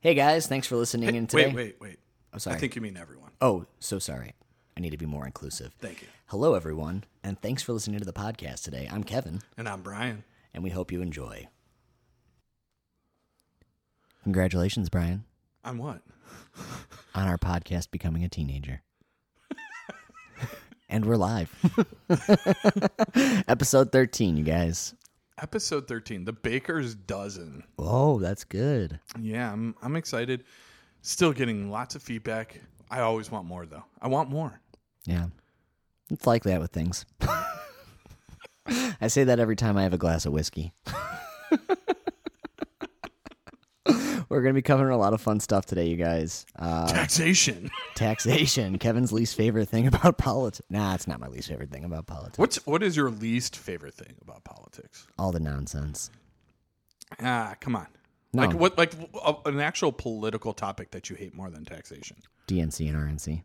Hey guys, thanks for listening in today. Wait, wait, wait. I'm sorry. I think you mean everyone. Oh, so sorry. I need to be more inclusive. Thank you. Hello, everyone, and thanks for listening to the podcast today. I'm Kevin, And I'm Brian. and we hope you enjoy. Congratulations, Brian, I'm what? on our podcast becoming a teenager. and we're live. Episode 13, you guys. Episode 13, The Baker's Dozen. Oh, that's good. Yeah, I'm I'm excited. Still getting lots of feedback. I always want more though. I want more. Yeah. It's like that with things. I say that every time I have a glass of whiskey. We're going to be covering a lot of fun stuff today, you guys. Uh, Taxation. taxation, Kevin's least favorite thing about politics. Nah, it's not my least favorite thing about politics. What's what is your least favorite thing about politics? All the nonsense. Ah, come on. No. Like what like a, an actual political topic that you hate more than taxation. DNC and RNC.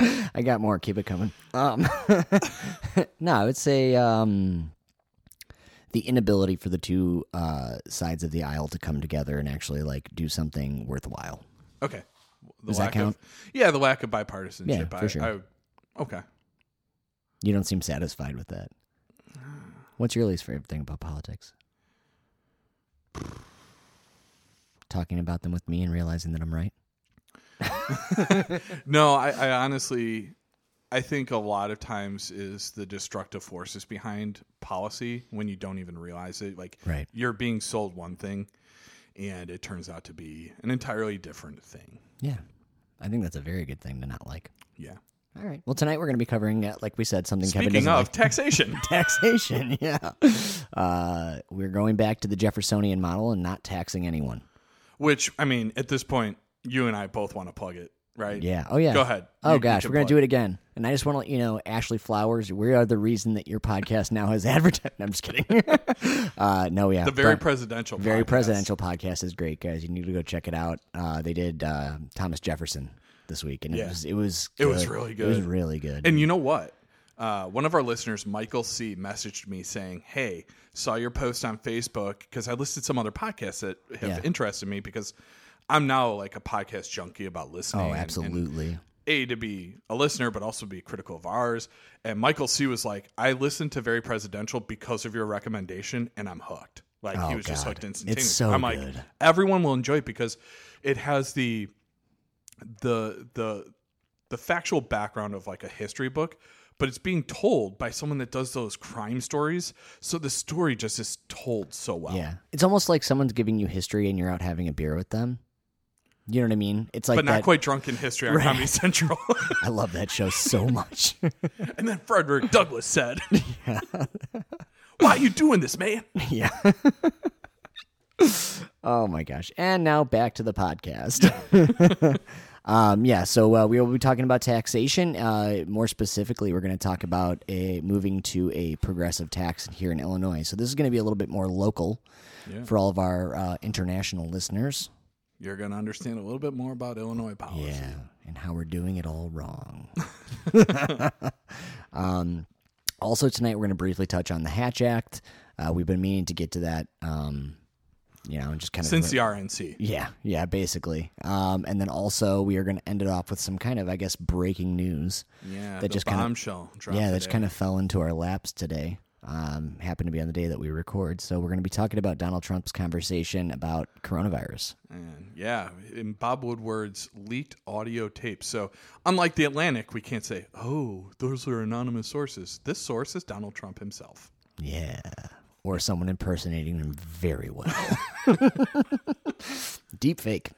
I got more. Keep it coming. Um, no, I would say um, the inability for the two uh, sides of the aisle to come together and actually like do something worthwhile. Okay. The Does that count? Of, yeah, the lack of bipartisanship. Yeah, for I, sure. I, okay. You don't seem satisfied with that. What's your least favorite thing about politics? Talking about them with me and realizing that I'm right. No, I, I honestly, I think a lot of times is the destructive forces behind policy when you don't even realize it. Like Right. you're being sold one thing, and it turns out to be an entirely different thing. Yeah, I think that's a very good thing to not like. Yeah. All right. Well, tonight we're going to be covering, uh, like we said, something Kevin Speaking doesn't of like. taxation, taxation. Yeah. Uh, we're going back to the Jeffersonian model and not taxing anyone. which I mean, at this point, you and I both want to plug it, right? Yeah. Oh, yeah. Go ahead. Oh, You- you gosh. can We're going to plug do it again. And I just want to let you know, Ashley Flowers, we are the reason that your podcast now has advertised. I'm just kidding. uh, no, yeah. The very But- presidential, very podcast. presidential podcast is great, guys. You need to go check it out. Uh, they did uh, Thomas Jefferson this week, and it was it was It was really good. It was really good. And you know what? Uh, one of our listeners, Michael C, messaged me saying, "Hey, saw your post on Facebook because I listed some other podcasts that have Yeah. interested me because I'm now like a podcast junkie about listening. oh, and- and absolutely. a to be a listener, but also be critical of ours. And Michael C was like, "I listened to Very Presidential because of your recommendation, and I'm hooked." Like Oh, he was just hooked instantaneously. It's so I'm like, good. everyone will enjoy it because it has the the the the factual background of like a history book, but it's being told by someone that does those crime stories. So the story just is told so well. Yeah. It's almost like someone's giving you history and you're out having a beer with them. You know what I mean? It's like But not that- quite drunk in history on Right. Comedy Central. I love that show so much. and then Frederick Douglass said, "Why are you doing this, man?" yeah. oh my gosh. And now back to the podcast. um, yeah, so uh, we will be talking about taxation. Uh, more specifically, we're going to talk about a moving to a progressive tax here in Illinois. So this is going to be a little bit more local Yeah. for all of our uh, international listeners. You're going to understand a little bit more about Illinois policy. Yeah, and how we're doing it all wrong. um, also, tonight we're going to briefly touch on the Hatch Act. Uh, we've been meaning to get to that, um, you know, and just kind of Since the RNC. yeah, yeah, basically. Um, and then also we are going to end it off with some kind of, I guess, breaking news. Yeah, That just kinda- bombshell yeah, that just kind of fell into our laps today. Um, happened to be on the day that we record, so we're going to be talking about Donald Trump's conversation about coronavirus. And yeah, in Bob Woodward's leaked audio tapes. So, unlike The Atlantic, we can't say, oh, those are anonymous sources. This source is Donald Trump himself. Yeah. Or someone impersonating him very well. Deep fake.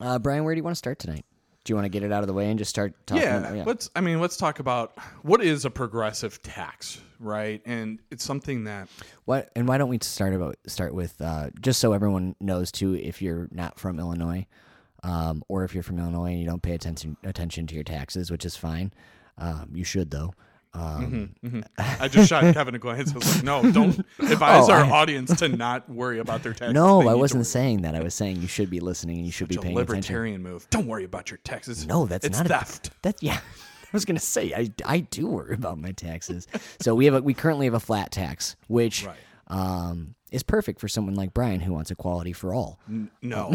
Uh, Brian, where do you want to start tonight? Do you want to get it out of the way and just start talking? Yeah, about- let's. I mean, let's talk about what is a progressive tax, right? And it's something that What and why don't we start about start with uh, just so everyone knows too, if you're not from Illinois, um, or if you're from Illinois and you don't pay attention attention to your taxes, which is fine. Um, you should though. Um, I just shot Kevin a glance. I was like, no, don't advise Oh, our I- audience to not worry about their taxes. No, I wasn't saying that. I was saying you should be listening and you should Such be a paying attention. libertarian move. Don't worry about your taxes. No, that's it's not a- theft. That yeah. I was gonna say I, I do worry about my taxes. so we have a, we currently have a flat tax, which Right. um, is perfect for someone like Brian who wants equality for all. N- no.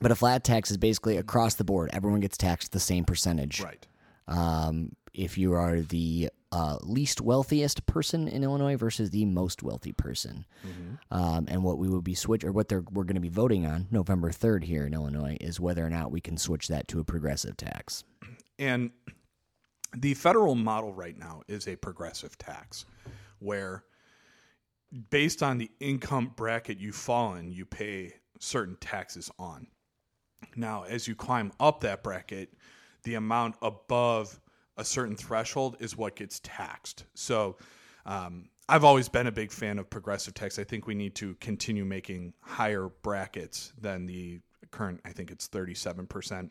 But a flat tax is basically across the board. Everyone gets taxed the same percentage. right. Um, if you are the uh, least wealthiest person in Illinois versus the most wealthy person, um, and what we would be switch or what they're, we're going to be voting on November third here in Illinois is whether or not we can switch that to a progressive tax. And the federal model right now is a progressive tax where based on the income bracket you fall in, you pay certain taxes on. Now, as you climb up that bracket, the amount above a certain threshold is what gets taxed. So, um, I've always been a big fan of progressive tax. I think we need to continue making higher brackets than the current, I think it's 37%.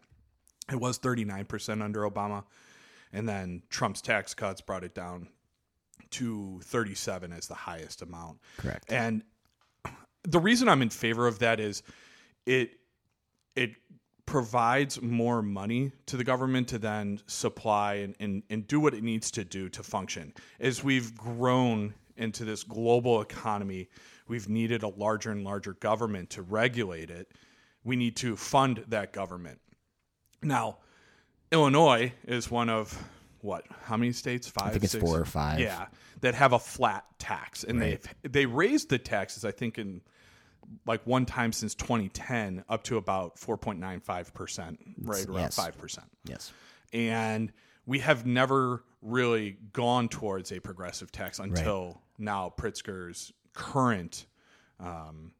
It was 39% under Obama. And then Trump's tax cuts brought it down to 37 as the highest amount. Correct. And the reason I'm in favor of that is it it provides more money to the government to then supply and, and, and do what it needs to do to function. As we've grown into this global economy, we've needed a larger and larger government to regulate it. We need to fund that government. Now, Illinois is one of what? How many states? Five. I think it's six? four or five. Yeah, that have a flat tax, and they they raised the taxes. I think in like one time since 2010 up to about 4.95 percent, right around Yes. five percent, Yes. and we have never really gone towards a progressive tax until now. Pritzker's current um,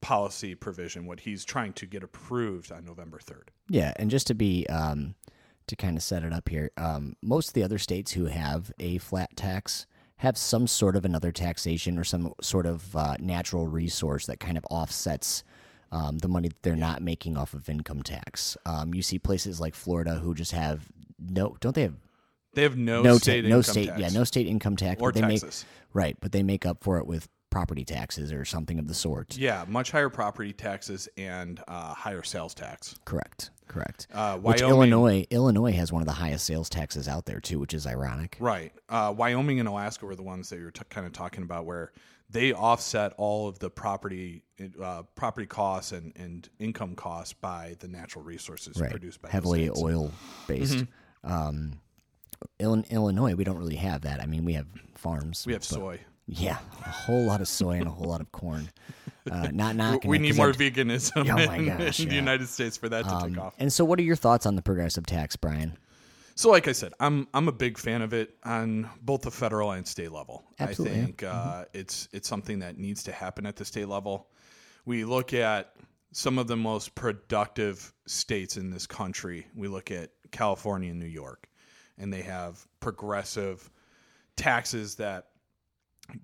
policy provision, what he's trying to get approved on November 3rd. Yeah, and just to be um, to kind of set it up here, um, most of the other states who have a flat tax have some sort of another taxation or some sort of uh, natural resource that kind of offsets um, the money that they're not making off of income tax. Um, you see places like Florida who just have no, don't they have They have no, no ta- state no income state tax. yeah no state income tax Or but they make right, but they make up for it with property taxes or something of the sort. Yeah, much higher property taxes and uh, higher sales tax. Correct, correct. Uh, Which Illinois Illinois has one of the highest sales taxes out there too, which is ironic. Right. Uh, Wyoming and Alaska were the ones that you were t- kind of talking about, where they offset all of the property uh, property costs and, and income costs by the natural resources right. produced by heavily. Mm-hmm. oil based. Um, Illinois, we don't really have that. I mean, we have farms. We have soy. Yeah, a whole lot of soy and a whole lot of corn. Uh, not knocking. We need more veganism Oh my in, gosh, in the yeah. United States for that to take Um, off. and so, what are your thoughts on the progressive tax, Brian? So, like I said, I'm I'm a big fan of it on both the federal and state level. Absolutely, I think uh, it's it's something that needs to happen at the state level. We look at some of the most productive states in this country. We look at California and New York, and they have progressive taxes that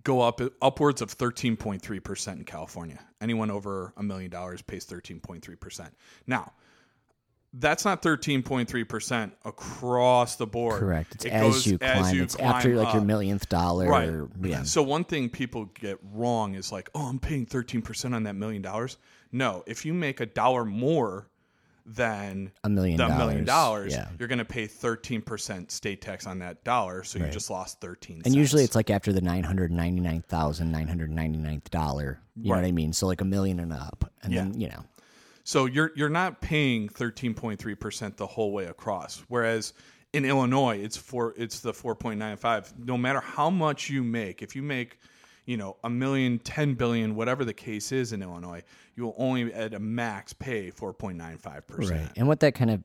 go up upwards of 13.3% in California. Anyone over a million dollars pays 13.3%. Now, that's not 13.3% across the board. Correct. It's It as you climb. you it's after climb like your millionth dollar. Right. Or, yeah. So one thing people get wrong is like, oh, I'm paying 13% on that million dollars. No, if you make a dollar more than A million the million dollars, dollars, yeah. you're going to pay 13% state tax on that dollar. So you just lost 13 And usually it's like after the nine hundred ninety nine thousand nine hundred ninety ninth dollar. You know what I mean? So like a million and up, and then you know, So you're you're not paying 13.3% the whole way across. Whereas in Illinois, it's for it's the 4.95. No matter how much you make, if you make, you know, a million, 10 billion, whatever the case is in Illinois, you will only at a max pay 4.95%. And what that kind of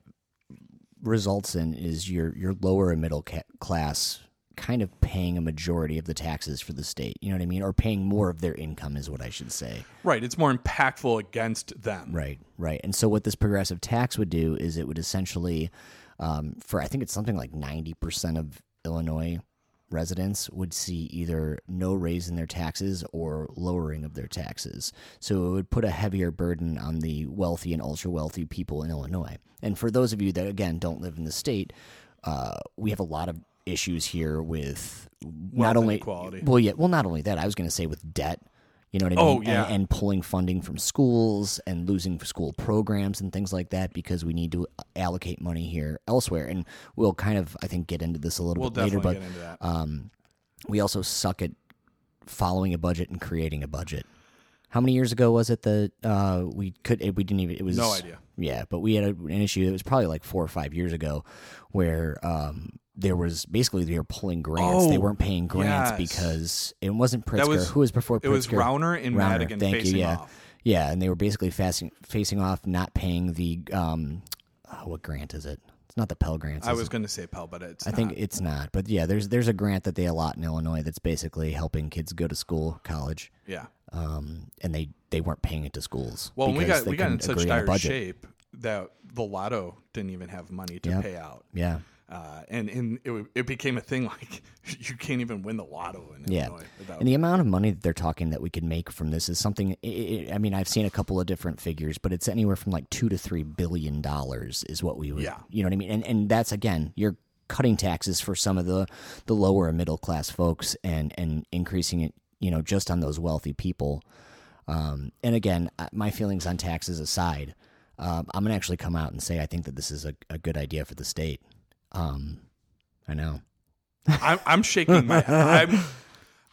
results in is your your lower and middle ca- class kind of paying a majority of the taxes for the state. You know what I mean? Or paying more of their income is what I should say. Right. It's more impactful against them. Right, right. And so what this progressive tax would do is it would essentially, um, for I think it's something like ninety percent of Illinois residents would see either no raise in their taxes or lowering of their taxes. So it would put a heavier burden on the wealthy and ultra wealthy people in Illinois. And for those of you that again don't live in the state, uh, we have a lot of issues here with not Wealth only inequality. well, yeah, well, not only that. I was going to say with debt. You know what I mean? Oh, yeah. And, and pulling funding from schools and losing school programs and things like that because we need to allocate money here elsewhere. And we'll kind of, I think, get into this a little We'll bit later. But get into that. um, we also suck at following a budget and creating a budget. How many years ago was it that uh, we could? We didn't even. It was No idea. Yeah, but we had a, an issue. It was probably like four or five years ago, where um, there was basically they were pulling grants. they Oh, weren't paying grants yes. because it wasn't Pritzker. was- Who was before? Pritzker? it was Rauner and Rauner, Madigan thank you, yeah. off. Yeah, and they were basically facing facing off, not paying the um, oh, what grant is it? It's not the Pell grants. I was going to say Pell, but it's I think it's not, but yeah, there's there's a grant that they allot in Illinois that's basically helping kids go to school, college, yeah. Um, and they they weren't paying it to schools. Well, we got we got in such agree on a dire shape that the lotto didn't even have money to Yep. pay out. Yeah, Uh, and and it, it became a thing like you can't even win the lotto in Yeah. Illinois without and the amount of money that they're talking that we could make from this is something. i i I mean, I've seen a couple of different figures, but it's anywhere from like two to three billion dollars is what we would. Yeah. you know what I mean. And and that's again, you're cutting taxes for some of the the lower and middle class folks, and and increasing it, you know, just on those wealthy people. Um, and again, uh, my feelings on taxes aside, um, I'm gonna actually come out and say I think that this is a, a good idea for the state. Um, I know. I'm, I'm shaking my I'm,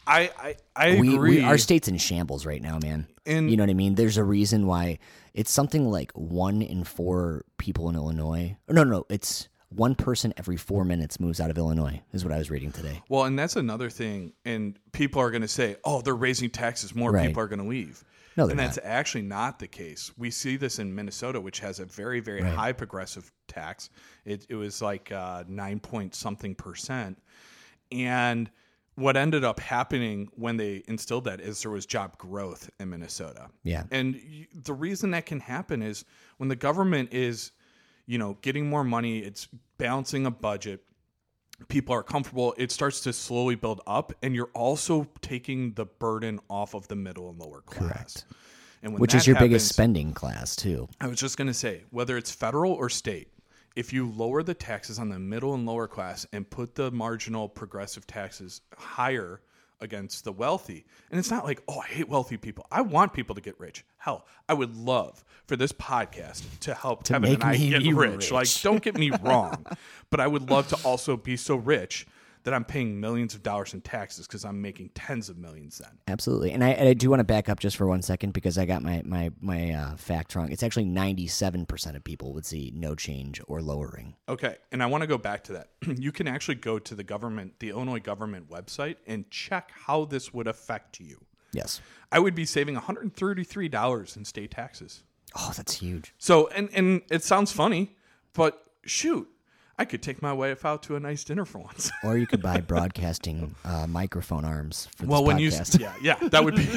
I I I we, agree. we our state's in shambles right now, man. And- you know what I mean? There's a reason why it's something like one in four people in Illinois. No, no, no, it's one person every four minutes moves out of Illinois. Is what I was reading today. well, and that's another thing. And people are going to say, "Oh, they're raising taxes. More Right. people are going to leave." No, and that's actually not the case. We see this in Minnesota, which has a very, very high progressive tax. It, it was like uh, nine point something percent. And what ended up happening when they instilled that is there was job growth in Minnesota. Yeah. And the reason that can happen is when the government is, you know, getting more money, it's balancing a budget, people are comfortable, it starts to slowly build up, and you're also taking the burden off of the middle and lower class. Correct. And when Which is your biggest spending class too. I was just going to say, whether it's federal or state, if you lower the taxes on the middle and lower class and put the marginal progressive taxes higher against the wealthy, and it's not like, oh, I hate wealthy people. I want people to get rich. Hell, I would love for this podcast to help Kevin make and I get rich. rich. Like, don't get me wrong, but I would love to also be so rich that I'm paying millions of dollars in taxes because I'm making tens of millions then. Absolutely, and I, and I do want to back up just for one second because I got my my my uh, fact wrong. It's actually ninety seven percent of people would see no change or lowering. Okay, and I want to go back to that. you can actually go to the government, the Illinois government website, and check how this would affect you. Yes. I would be saving $133 in state taxes. Oh, that's huge. So, and and it sounds funny, but shoot, I could take my wife out to a nice dinner for once. Or you could buy broadcasting uh, microphone arms for well, when you, yeah, yeah, that would be,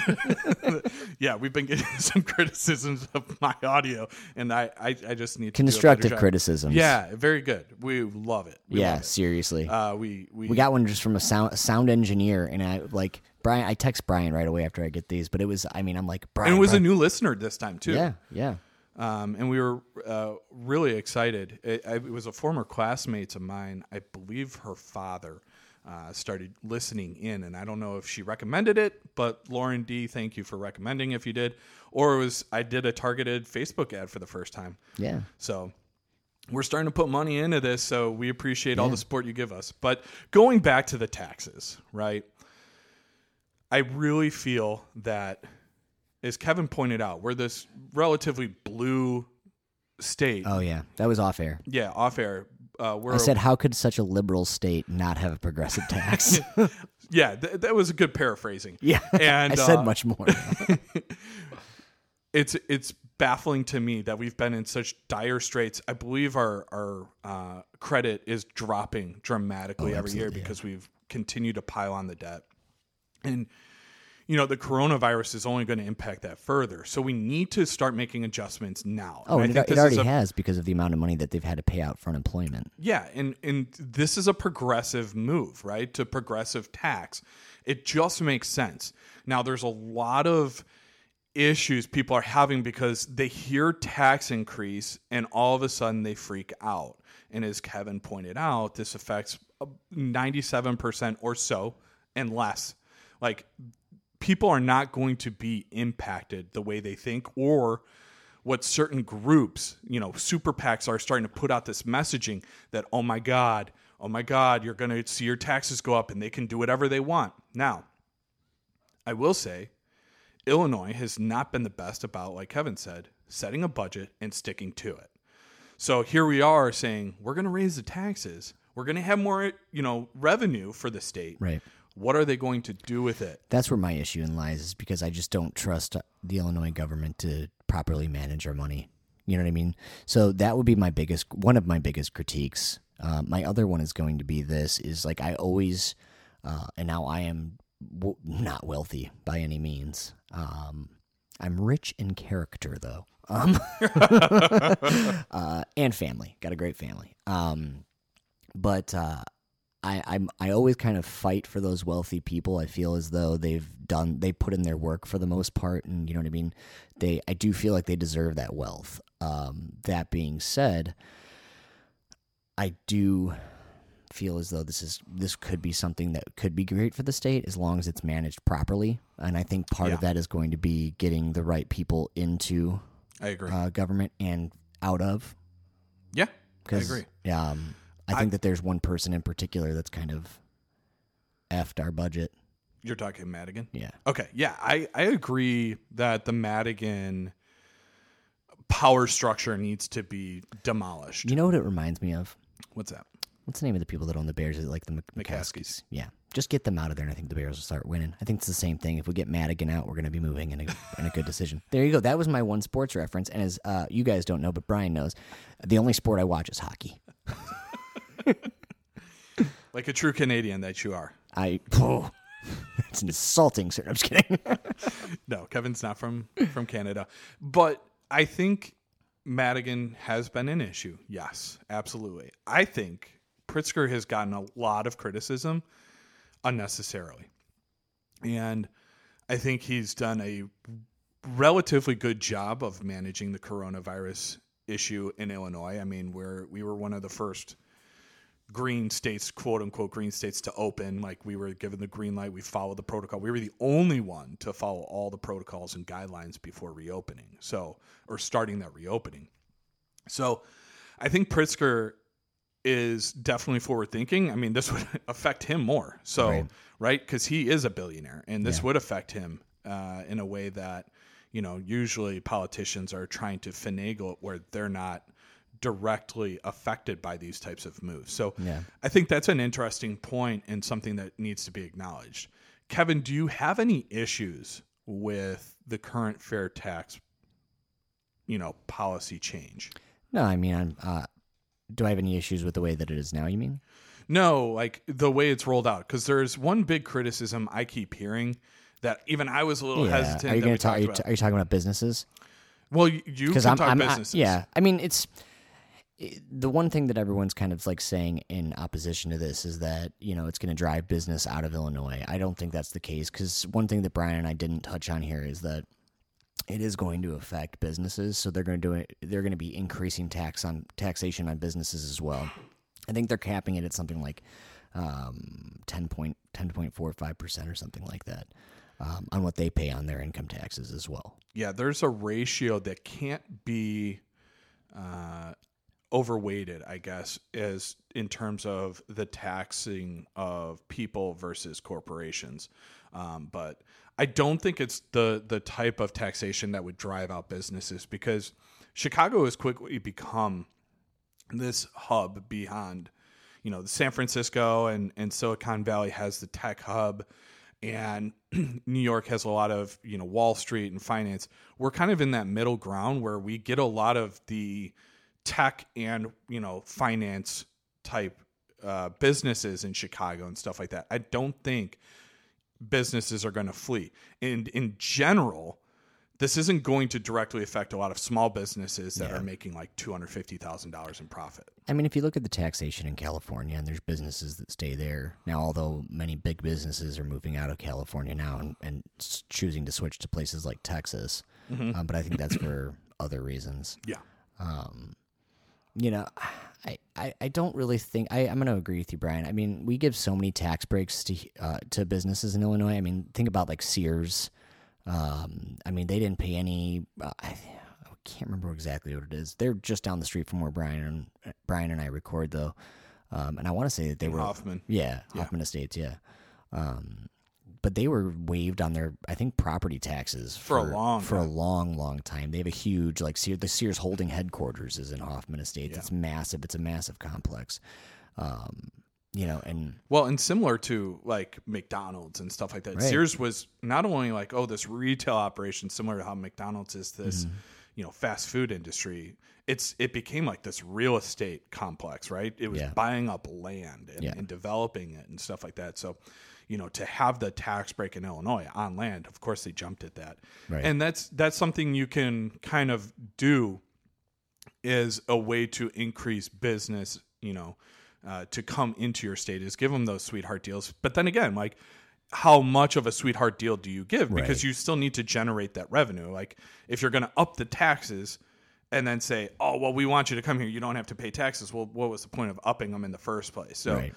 yeah, we've been getting some criticisms of my audio, and I, I, I just need to do a Constructive criticisms. Yeah, very good. We love it. We yeah, love it. seriously. Uh, we, we, we got one just from a sound a sound engineer, and I like Brian. I text Brian right away after I get these, but it was. I mean, I'm like Brian. and it was a new listener this time too. yeah, yeah. um, and we were uh, really excited. It, I, it was a former classmate of mine. I believe her father uh, started listening in, and I don't know if she recommended it, but Lauren D, thank you for recommending if you did, or it was I did a targeted Facebook ad for the first time. Yeah. So we're starting to put money into this, so we appreciate all the support you give us. But going back to the taxes, right? I really feel that, as Kevin pointed out, we're this relatively blue state. Oh yeah, that was off air. yeah, off air. Uh, we're I said, how could such a liberal state not have a progressive tax? yeah, th- that was a good paraphrasing. yeah, and I said uh, much more. it's it's baffling to me that we've been in such dire straits. I believe our our uh, credit is dropping dramatically every year Oh, absolutely, yeah. because we've continued to pile on the debt, and you know the coronavirus is only going to impact that further. So we need to start making adjustments now. Oh, and it, it already a has because of the amount of money that they've had to pay out for unemployment. Yeah, and and this is a progressive move, right? To progressive tax. It just makes sense. Now there's a lot of issues people are having because they hear tax increase and all of a sudden they freak out. And as Kevin pointed out, this affects uh, 97% or so and less. Like people are not going to be impacted the way they think or what certain groups, you know, super PACs are starting to put out this messaging that, oh my God, oh my God, you're going to see your taxes go up and they can do whatever they want. Now, I will say, Illinois has not been the best about, like Kevin said, setting a budget and sticking to it. So here we are saying we're going to raise the taxes. We're going to have more, you know, revenue for the state. Right. What are they going to do with it? That's where my issue in lies is because I just don't trust the Illinois government to properly manage our money. You know what I mean? So that would be my biggest, one of my biggest critiques. Uh, my other one is going to be this: is like I always, uh, and now I am w- not wealthy by any means. Um, I'm rich in character, though, um, uh, and family. Got a great family. Um, but uh, I, I'm I always kind of fight for those wealthy people. I feel as though they've done they put in their work for the most part, and you know what I mean. They I do feel like they deserve that wealth. Um, that being said, I do feel as though this is this could be something that could be great for the state as long as it's managed properly. And I think part of that is going to be getting the right people into I agree. uh, government and out of. yeah, I agree. um, I I- think that there's one person in particular that's kind of effed our budget. You're talking Madigan? Yeah. Okay, yeah, I, I agree that the Madigan power structure needs to be demolished. You know what it reminds me of? What's that? What's the name of the people that own the Bears? Is it like the Mc- McCaskies. Yeah. Just get them out of there, and I think the Bears will start winning. I think it's the same thing. If we get Madigan out, we're going to be moving in a, in a good decision. There you go. That was my one sports reference. And as uh, you guys don't know, but Brian knows, the only sport I watch is hockey. Like a true Canadian that you are. I. Oh, it's insulting, sir. I'm just kidding. No, Kevin's not from from Canada, but I think Madigan has been an issue. Yes, absolutely. I think Pritzker has gotten a lot of criticism unnecessarily, and I think he's done a relatively good job of managing the coronavirus issue in Illinois. I mean, we're we were one of the first green states, quote unquote green states to open. Like we were given the green light, we followed the protocol. We were the only one to follow all the protocols and guidelines before reopening. So, or starting that reopening. So, I think Pritzker is definitely forward thinking. I mean, this would affect him more. So, Right. right? Because he is a billionaire and this Yeah. would affect him uh, in a way that, you know, usually politicians are trying to finagle it where they're not directly affected by these types of moves. So Yeah. I think that's an interesting point and something that needs to be acknowledged. Kevin, do you have any issues with the current fair tax, you know, policy change? no, I mean, I'm. Uh, do I have any issues with the way that it is now? You mean? No, like the way it's rolled out, because there's one big criticism I keep hearing that even I was a little hesitant. Are you talk? Are you, about. are you talking about businesses? well, you, because talk I'm, I'm I- yeah. I mean, it's the one thing that everyone's kind of like saying in opposition to this is that you know it's going to drive business out of Illinois. I don't think that's the case because one thing that Brian and I didn't touch on here is that it is going to affect businesses, so they're going to do it. They're going to be increasing tax on taxation on businesses as well. I think they're capping it at something like um, 10 point, 10.45 percent or something like that um, on what they pay on their income taxes as well. yeah, there's a ratio that can't be uh, overweighted, I guess, as in terms of the taxing of people versus corporations. Um, but I don't think it's the the type of taxation that would drive out businesses because Chicago has quickly become this hub beyond you know San Francisco and and Silicon Valley has the tech hub and New York has a lot of you know Wall Street and finance we're kind of in that middle ground where we get a lot of the tech and you know finance type uh, businesses in Chicago and stuff like that I don't think businesses are going to flee and in general this isn't going to directly affect a lot of small businesses that Yeah. are making like $250,000 in profit. I mean, if you look at the taxation in California, and there's businesses that stay there now, although many big businesses are moving out of California now and, and choosing to switch to places like Texas, um, but I think that's for other reasons. Yeah. Um, you know, I, I, I don't really think I, I'm going to agree with you, Brian. I mean, we give so many tax breaks to uh, to businesses in Illinois. I mean, think about like Sears. Um, I mean, they didn't pay any. Uh, I, I can't remember exactly what it is. They're just down the street from where Brian and Brian and I record, though. Um, and I want to say that they were Hoffman. Yeah, Hoffman Estates. Yeah. Um, but they were waived on their I think property taxes For a long for a long long time. They have a huge like Sears, the Sears holding headquarters is in Hoffman Estates. It's massive. It's a massive complex. Um, you know, and Well, and similar to like McDonald's and stuff like that. Right. Sears was not only like, oh, this retail operation, similar to how McDonald's is this, Mm-hmm. you know, fast food industry. It's it became like this real estate complex, right? It was Yeah. buying up land and, Yeah. and developing it and stuff like that. So, you know, to have the tax break in Illinois on land, of course they jumped at that. Right. And that's that's something you can kind of do is a way to increase business, you know, uh, to come into your state is give them those sweetheart deals. But then again, like how much of a sweetheart deal do you give? Because Right. you still need to generate that revenue. Like if you're going to up the taxes and then say, oh, well, we want you to come here, you don't have to pay taxes. Well, what was the point of upping them in the first place? So Right.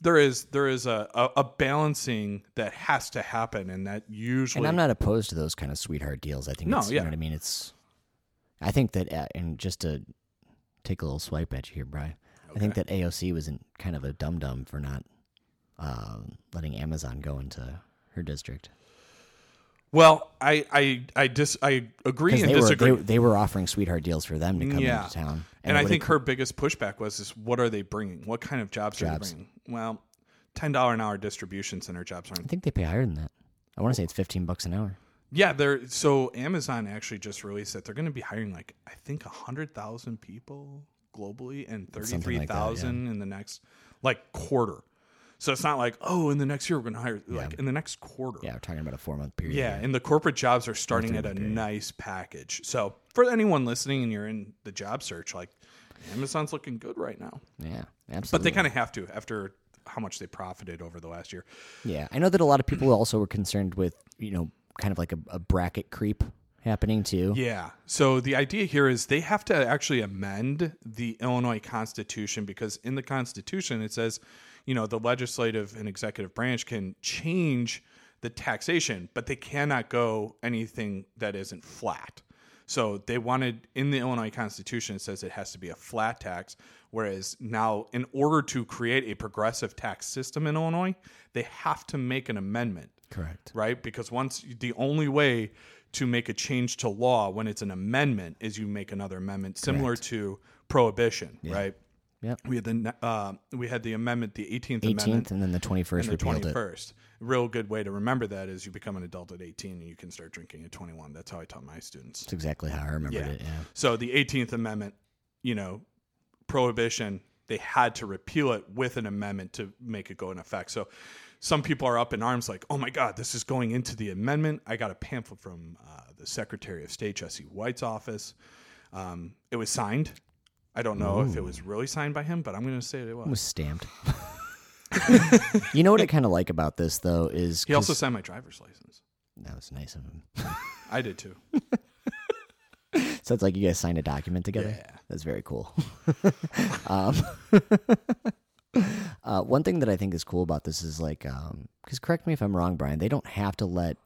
There is there is a, a, a balancing that has to happen, and that usually and I'm not opposed to those kind of sweetheart deals. I think No, it's, you yeah. know what I mean. It's I think that uh, and just to take a little swipe at you here, Brian. I think that AOC was in kind of a dum dum for not uh, letting Amazon go into her district. Well, I I I dis I agree and they were disagree. they, they were offering sweetheart deals for them to come Yeah. into town, and it I think her biggest pushback was is what are they bringing? What kind of jobs, are Jobs. they bringing? Well, ten dollar an hour distribution center jobs aren't. I think they pay higher than that. I want to say it's fifteen bucks an hour. Yeah, they're so Amazon actually just released that they're going to be hiring like I think hundred thousand people globally and thirty three thousand like thousand in the next like quarter. So it's not like oh, in the next year we're going to hire like in the next quarter. Yeah, we're talking about a four month period. Yeah, and the corporate jobs are starting at a nice package. So for anyone listening and you're in the job search, like Amazon's looking good right now. yeah, absolutely. But they kind of have to after how much they profited over the last year. Yeah, I know that a lot of people also were concerned with you know kind of like a, a bracket creep happening too. Yeah. So the idea here is they have to actually amend the Illinois Constitution because in the Constitution it says, you know, the legislative and executive branch can change the taxation, but they cannot go anything that isn't flat. So they wanted in the Illinois Constitution it says it has to be a flat tax, whereas now in order to create a progressive tax system in Illinois, they have to make an amendment Correct. right? Because once the only way to make a change to law when it's an amendment is you make another amendment, similar to prohibition, right? Yep. We had the uh, we had the amendment, the 18th, Amendment, 18th and then the 21st and the repealed it. 21st. Real good way to remember that is you become an adult at 18 and you can start drinking at 21. That's how I taught my students. That's exactly how I remembered Yeah. it. Yeah. So the 18th Amendment, you know, prohibition, they had to repeal it with an amendment to make it go in effect. So some people are up in arms like, oh my God, this is going into the amendment. I got a pamphlet from uh, the Secretary of State, Jesse White's office. Um, it was signed. I don't know if it was really signed by him, but I'm going to say it was. It was stamped. you know what I kind of like about this though is He also signed my driver's license. that was nice of him. I did too. so it's like you guys signed a document together. Yeah. That's very cool. um, uh, one thing that I think is cool about this is like, because correct me if I'm wrong, Brian. They don't have to let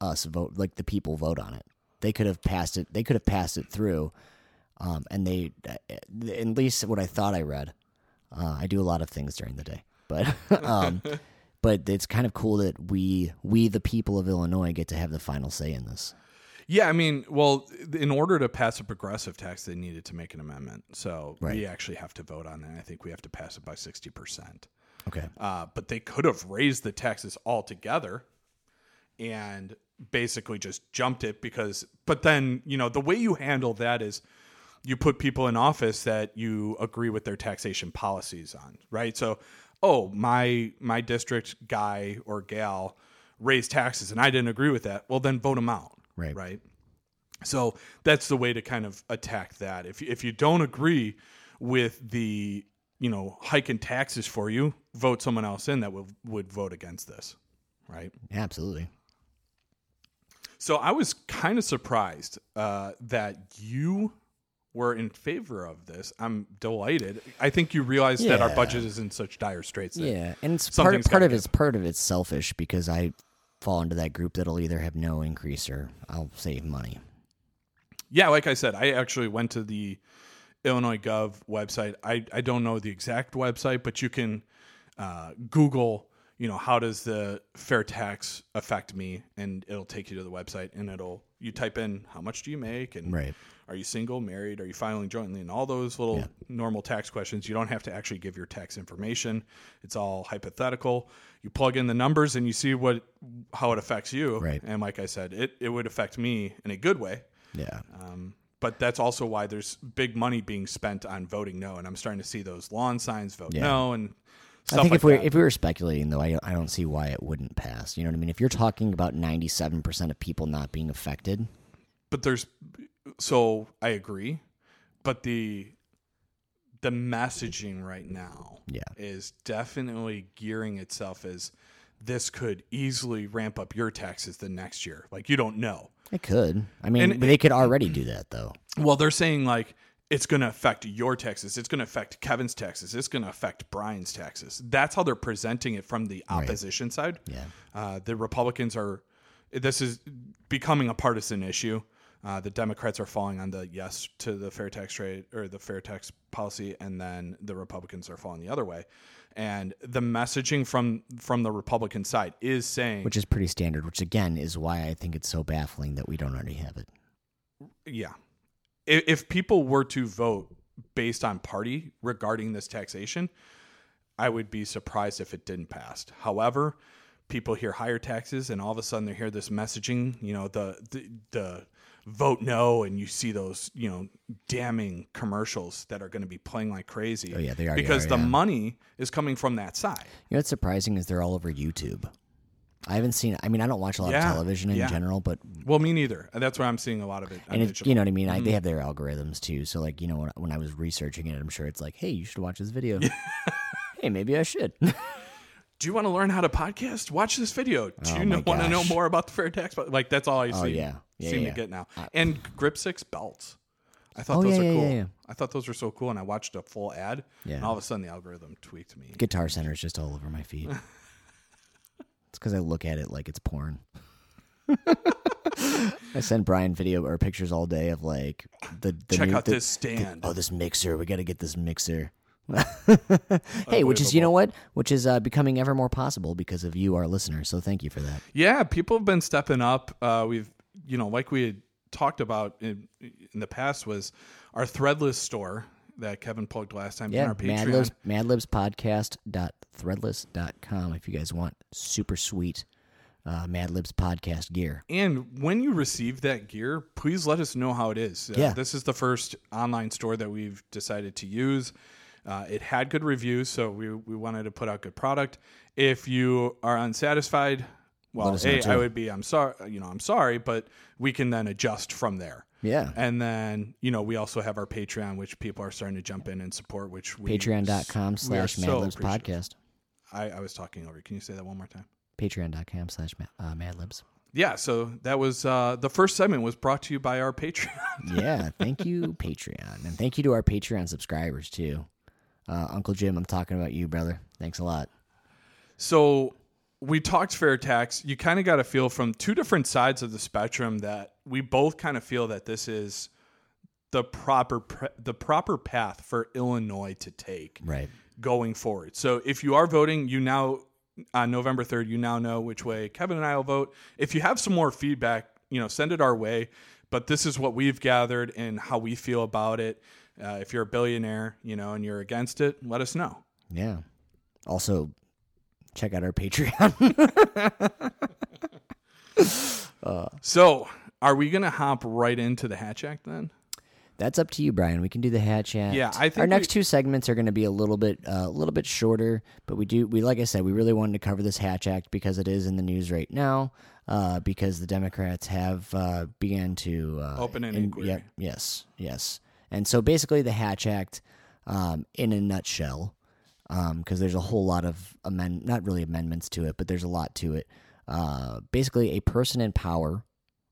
us vote, like the people vote on it. They could have passed it. They could have passed it through, um, and they, at least what I thought I read. Uh, I do a lot of things during the day, but um, but it's kind of cool that we we the people of Illinois get to have the final say in this. Yeah, I mean, well, in order to pass a progressive tax, they needed to make an amendment. So Right. we actually have to vote on that. I think we have to pass it by 60%. Okay. Uh, but they could have raised the taxes altogether and basically just jumped it because, but then, you know, the way you handle that is you put people in office that you agree with their taxation policies on, right? So, oh, my my district guy or gal raised taxes and I didn't agree with that. Well, then vote them out, Right. Right. So that's the way to kind of attack that. If if you don't agree with the you know hike in taxes for you, vote someone else in that would would vote against this, right? Absolutely. So I was kind of surprised uh, that you were in favor of this, I'm delighted. I think you realize that our Yeah. budget is in such dire straits. That Yeah, and it's part something's part gotta of it's part of it's selfish because I fall into that group that'll either have no increase or I'll save money. Yeah, like I said, I actually went to the Illinois Gov website. I, I don't know the exact website, but you can uh, Google, you know, how does the fair tax affect me, and it'll take you to the website, and it'll you type in how much do you make, and Right. Are you single, married, are you filing jointly, and all those little normal tax questions. You don't have to actually give your tax information. It's all hypothetical. You plug in the numbers, and you see what how it affects you. Right. And like I said, it it would affect me in a good way. Yeah. Um, but that's also why there's big money being spent on voting no, and I'm starting to see those lawn signs vote Yeah. no and stuff I think like if we if we were speculating though, I I don't see why it wouldn't pass. You know what I mean? If you're talking about 97% of people not being affected, but there's so I agree, but the the messaging right now Yeah. is definitely gearing itself as this could easily ramp up your taxes the next year. Like you don't know. it could. I mean, And- they could already do that though. Well, they're saying like it's going to affect your taxes. It's going to affect Kevin's taxes. It's going to affect Brian's taxes. That's how they're presenting it from the opposition side. Yeah. Uh, the Republicans are. This is becoming a partisan issue. Uh, the Democrats are falling on the yes to the fair tax trade or the fair tax policy, and then the Republicans are falling the other way. And the messaging from from the Republican side is saying, Which is pretty standard, which again is why I think it's so baffling that we don't already have it. yeah, if, if people were to vote based on party regarding this taxation, I would be surprised if it didn't pass. However, people hear higher taxes, and all of a sudden they hear this messaging. You know, the the, the vote no, and you see those you know damning commercials that are going to be playing like crazy. Oh, yeah, they already because are, the yeah. money is coming from that side. You know what's surprising is they're all over YouTube. I haven't seen. I mean, I don't watch a lot Yeah, of television in yeah. general, but Well, me neither. That's where I'm seeing a lot of it. and it's digital. you know what I mean. I, Mm-hmm. they have their algorithms too. So like you know when, when I was researching it, I'm sure it's like, hey, you should watch this video. hey, maybe I should. do you want to learn how to podcast? Watch this video. Oh do Oh you know, want to know more about the fair tax? But like that's all I see. Oh, yeah. Yeah, seem yeah. to get now. and Grip Six belts. I thought Oh, those yeah, are cool. I thought those were so cool, and I watched a full ad, Yeah. and all of a sudden the algorithm tweaked me. Guitar Center is just all over my feed. it's because I look at it like it's porn. I send Brian video or pictures all day of like the, the Check new, out the- this stand. Oh, this mixer. We got to get this mixer. hey, which is you know what? Which is uh, becoming ever more possible because of you, our listeners. So thank you for that. Yeah, people have been stepping up. Uh, we've, you know, like we had talked about in, in the past, was our threadless store that Kevin plugged last time. in Yeah, our Patreon. Madlibs, madlibspodcast.threadless.com if you guys want super sweet uh, Madlibs podcast gear. And when you receive that gear, please let us know how it is. Uh, Yeah. This is the first online store that we've decided to use. Uh, it had good reviews, so we, we wanted to put out good product. If you are unsatisfied, well, hey. I would be I'm sorry, you know, I'm sorry, but we can then adjust from there. Yeah. And then, you know, we also have our Patreon, which people are starting to jump in and support, which we Patreon.com slash Madlibs podcast. I, I was talking over. you. Can you say that one more time? Patreon.com slash uh, Madlibs. Yeah, so that was uh, the first segment was brought to you by our Patreon. yeah, thank you, Patreon. And thank you to our Patreon subscribers, too. Uh, Uncle Jim, I'm talking about you, brother. Thanks a lot. So we talked fair tax. You kind of got a feel from two different sides of the spectrum that we both kind of feel that this is the proper pre- the proper path for Illinois to take Right. going forward. So if you are voting, you now on November 3rd, you now know which way Kevin and I will vote. If you have some more feedback, you know, send it our way. But this is what we've gathered and how we feel about it. Uh, if you're a billionaire, you know, and you're against it, let us know. Yeah. Also, check out our Patreon. So, are we going to hop right into the Hatch Act then? That's up to you, Brian. We can do the Hatch Act. Yeah, I think our next we- two segments are going to be a little bit, uh, a little bit shorter. But we do, we like I said, we really wanted to cover this Hatch Act because it is in the news right now. Uh, because the Democrats have uh, began to uh, Open an in- inquiry. Yep, yes, yes. And so basically, the Hatch Act, um, in a nutshell, because there's a whole lot of amend, not really amendments to it, but there's a lot to it. Uh, basically, a person in power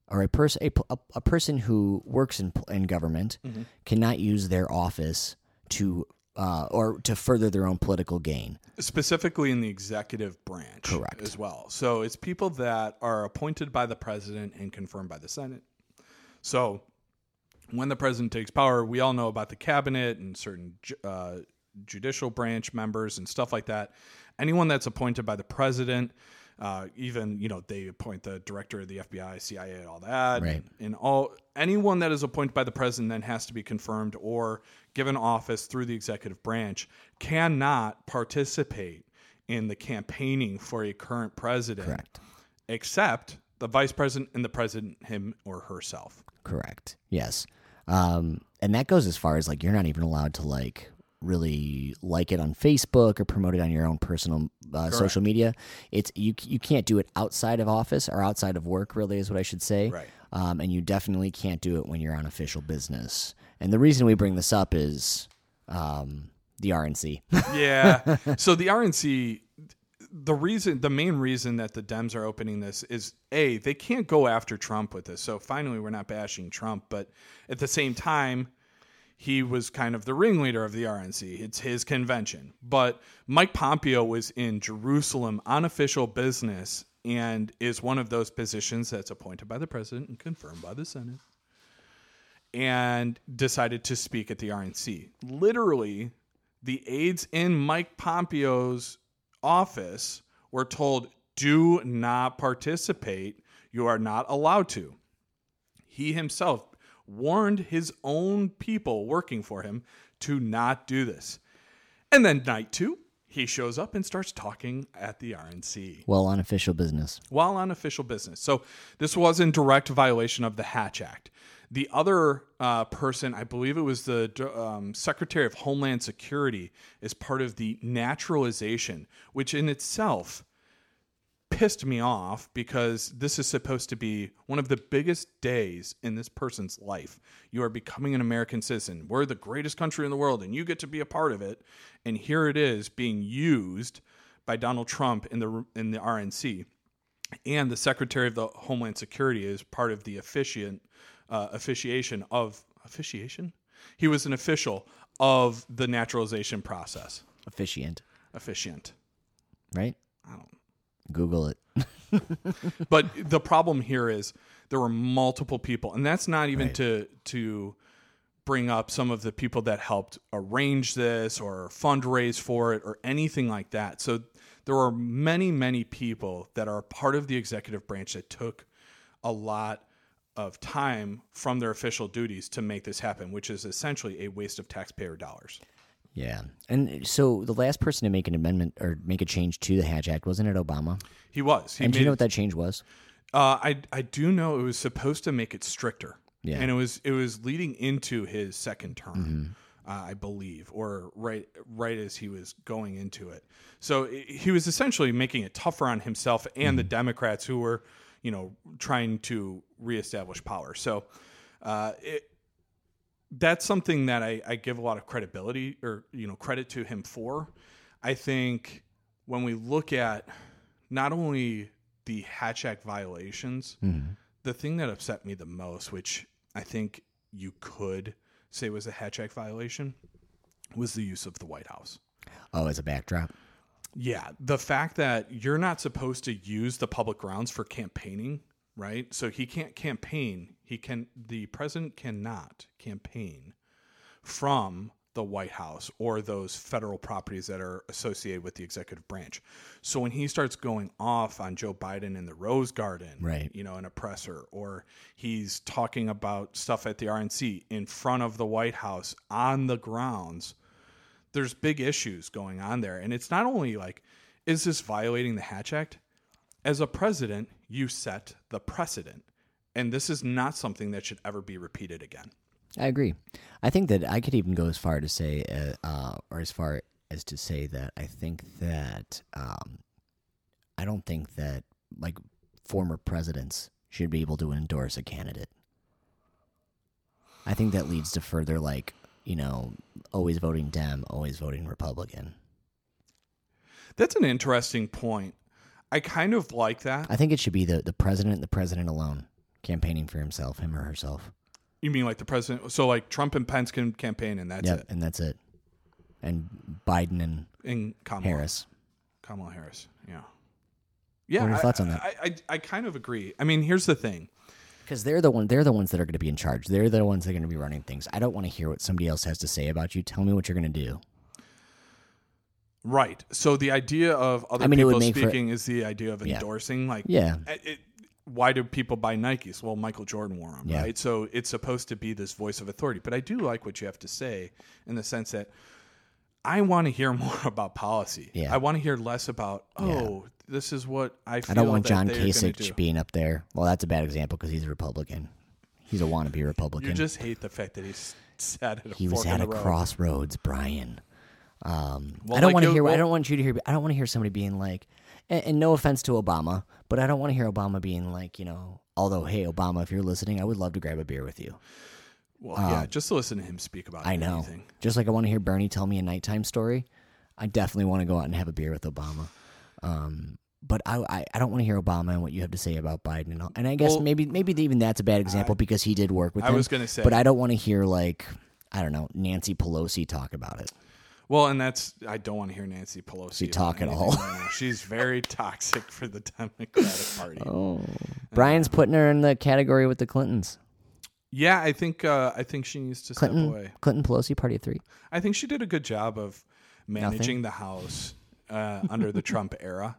or a person a, a, a person who works in in government Mm-hmm. cannot use their office to uh, or to further their own political gain. specifically in the executive branch Correct. as well so it's people that are appointed by the president and confirmed by the senate so when the president takes power we all know about the cabinet and certain uh, judicial branch members and stuff like that anyone that's appointed by the president uh, even you know they appoint the director of the FBI, CIA, all that, Right. and all anyone that is appointed by the president then has to be confirmed or given office through the executive branch cannot participate in the campaigning for a current president, Correct. except the vice president and the president him or herself. Correct. Yes. Um, and that goes as far as like you're not even allowed to like really like it on Facebook or promote it on your own personal uh, social media. It's you you can't do it outside of office or outside of work. Really, is what I should say. Right. Um, and you definitely can't do it when you're on official business. And the reason we bring this up is um, the RNC. Yeah. so the RNC, the reason, the main reason that the Dems are opening this is a they can't go after Trump with this. So finally, we're not bashing Trump, but at the same time, he was kind of the ringleader of the RNC. It's his convention. But Mike Pompeo was in Jerusalem on official business and is one of those positions that's appointed by the president and confirmed by the Senate and decided to speak at the RNC. Literally, the aides in Mike Pompeo's office were told, do not participate. You are not allowed to. He himself warned his own people working for him to not do this. And then, night two, he shows up and starts talking at the RNC well, on official business. while on official business. So this was in direct violation of the Hatch Act. The other uh, person, I believe it was the um, Secretary of Homeland Security, is part of the naturalization, which in itself pissed me off because this is supposed to be one of the biggest days in this person's life. You are becoming an American citizen. We're the greatest country in the world, and you get to be a part of it. And here it is being used by Donald Trump in the in the RNC, and the Secretary of the Homeland Security is part of the officiant uh, officiation of officiation. He was an official of the naturalization process. Officiant, Officiant. right? I don't Google it. but the problem here is there were multiple people and that's not even Right. to to bring up some of the people that helped arrange this or fundraise for it or anything like that so there were many many people that are part of the executive branch that took a lot of time from their official duties to make this happen which is essentially a waste of taxpayer dollars Yeah. And so the last person to make an amendment or make a change to the Hatch Act wasn't it Obama? he was he And do you know what that change was? Uh, I I do know it was supposed to make it stricter. Yeah. and it was it was leading into his second term, Mm-hmm. uh, I believe, or right right as he was going into it. So i he was essentially making it tougher on himself and the Mm-hmm. Democrats who were, you know, trying to reestablish power. So, uh, it, that's something that I, I give a lot of credibility or you know credit to him for. I think when we look at not only the Hatch Act violations, the thing that upset me the most, which I think you could say was a Hatch Act violation, was the use of the White House. Oh, as a backdrop. Yeah, the fact that you're not supposed to use the public grounds for campaigning, right? So he can't campaign. He can the president cannot campaign from the White House or those federal properties that are associated with the executive branch. So when he starts going off on Joe Biden in the Rose Garden, Right. you know, an oppressor, or he's talking about stuff at the RNC in front of the White House on the grounds, there's big issues going on there. And it's not only like, is this violating the Hatch Act? As a president, you set the precedent. And this is not something that should ever be repeated again. I agree. I think that I could even go as far to say, uh, uh, or as far as to say that I think that um, I don't think that like former presidents should be able to endorse a candidate. I think that leads to further like you know always voting Dem, always voting Republican. That's an interesting point. I kind of like that. I think it should be the the president, the president alone, campaigning for himself, him or herself. You mean like the president? So like Trump and Pence can campaign, and that's Yep, it. and that's it. And Biden and And Kamala Harris. Kamala Harris. Yeah. Yeah. What are your I- thoughts on that? I, I I kind of agree. I mean, here's the thing. Because they're the one, they're the ones that are going to be in charge. They're the ones that are going to be running things. I don't want to hear what somebody else has to say about you. Tell me what you're going to do. Right. So the idea of other I mean, people make for- speaking is the idea of Yeah. endorsing. Like, Yeah, it, it- why do people buy Nikes? Well, Michael Jordan wore them, Yeah. right? So it's supposed to be this voice of authority. But I do like what you have to say in the sense that I want to hear more about policy. Yeah. I want to hear less about, oh, this is what I feel I don't want John Kasich being up there. Well, that's a bad example because he's a Republican. He's a wannabe Republican. You just hate the fact that he's sat at a he was at a road. crossroads, Brian. Um, Well, I don't like want to hear. I don't want you to hear. I don't want to hear somebody being like, and, and no offense to Obama, but I don't want to hear Obama being like, you know, although hey, Obama, if you're listening, I would love to grab a beer with you. Well, yeah, just to listen to him speak about I know. anything. Just like I want to hear Bernie tell me a nighttime story, I definitely want to go out and have a beer with Obama. Um, but I, I, I don't want to hear Obama and what you have to say about Biden and all. And I guess Well, maybe maybe even that's a bad example because he did work with I him. was gonna say- but I don't want to hear like I don't know Nancy Pelosi talk about it. Well, and that's I don't want to hear Nancy Pelosi She talk at all. right. She's very toxic for the Democratic Party. Oh, Brian's putting her in the category with the Clintons. Yeah, I think uh, I think she needs to step Clinton, away. Clinton Pelosi, party of three. I think she did a good job of managing the House uh, under the Trump era.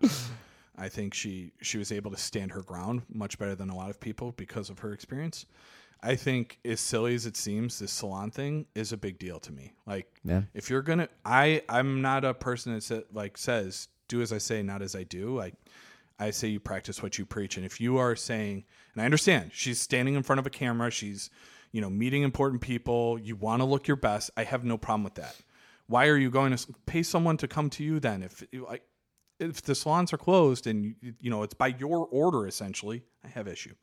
I think she she was able to stand her ground much better than a lot of people because of her experience. I think as silly as it seems, this salon thing is a big deal to me. Like, Yeah. if you're gonna, I I'm not a person that sa- like says do as I say, not as I do. Like, I say you practice what you preach, and if you are saying, and I understand, she's standing in front of a camera, she's you know meeting important people, you want to look your best. I have no problem with that. Why are you going to pay someone to come to you then? If if the salons are closed and you, you know it's by your order essentially, I have issue.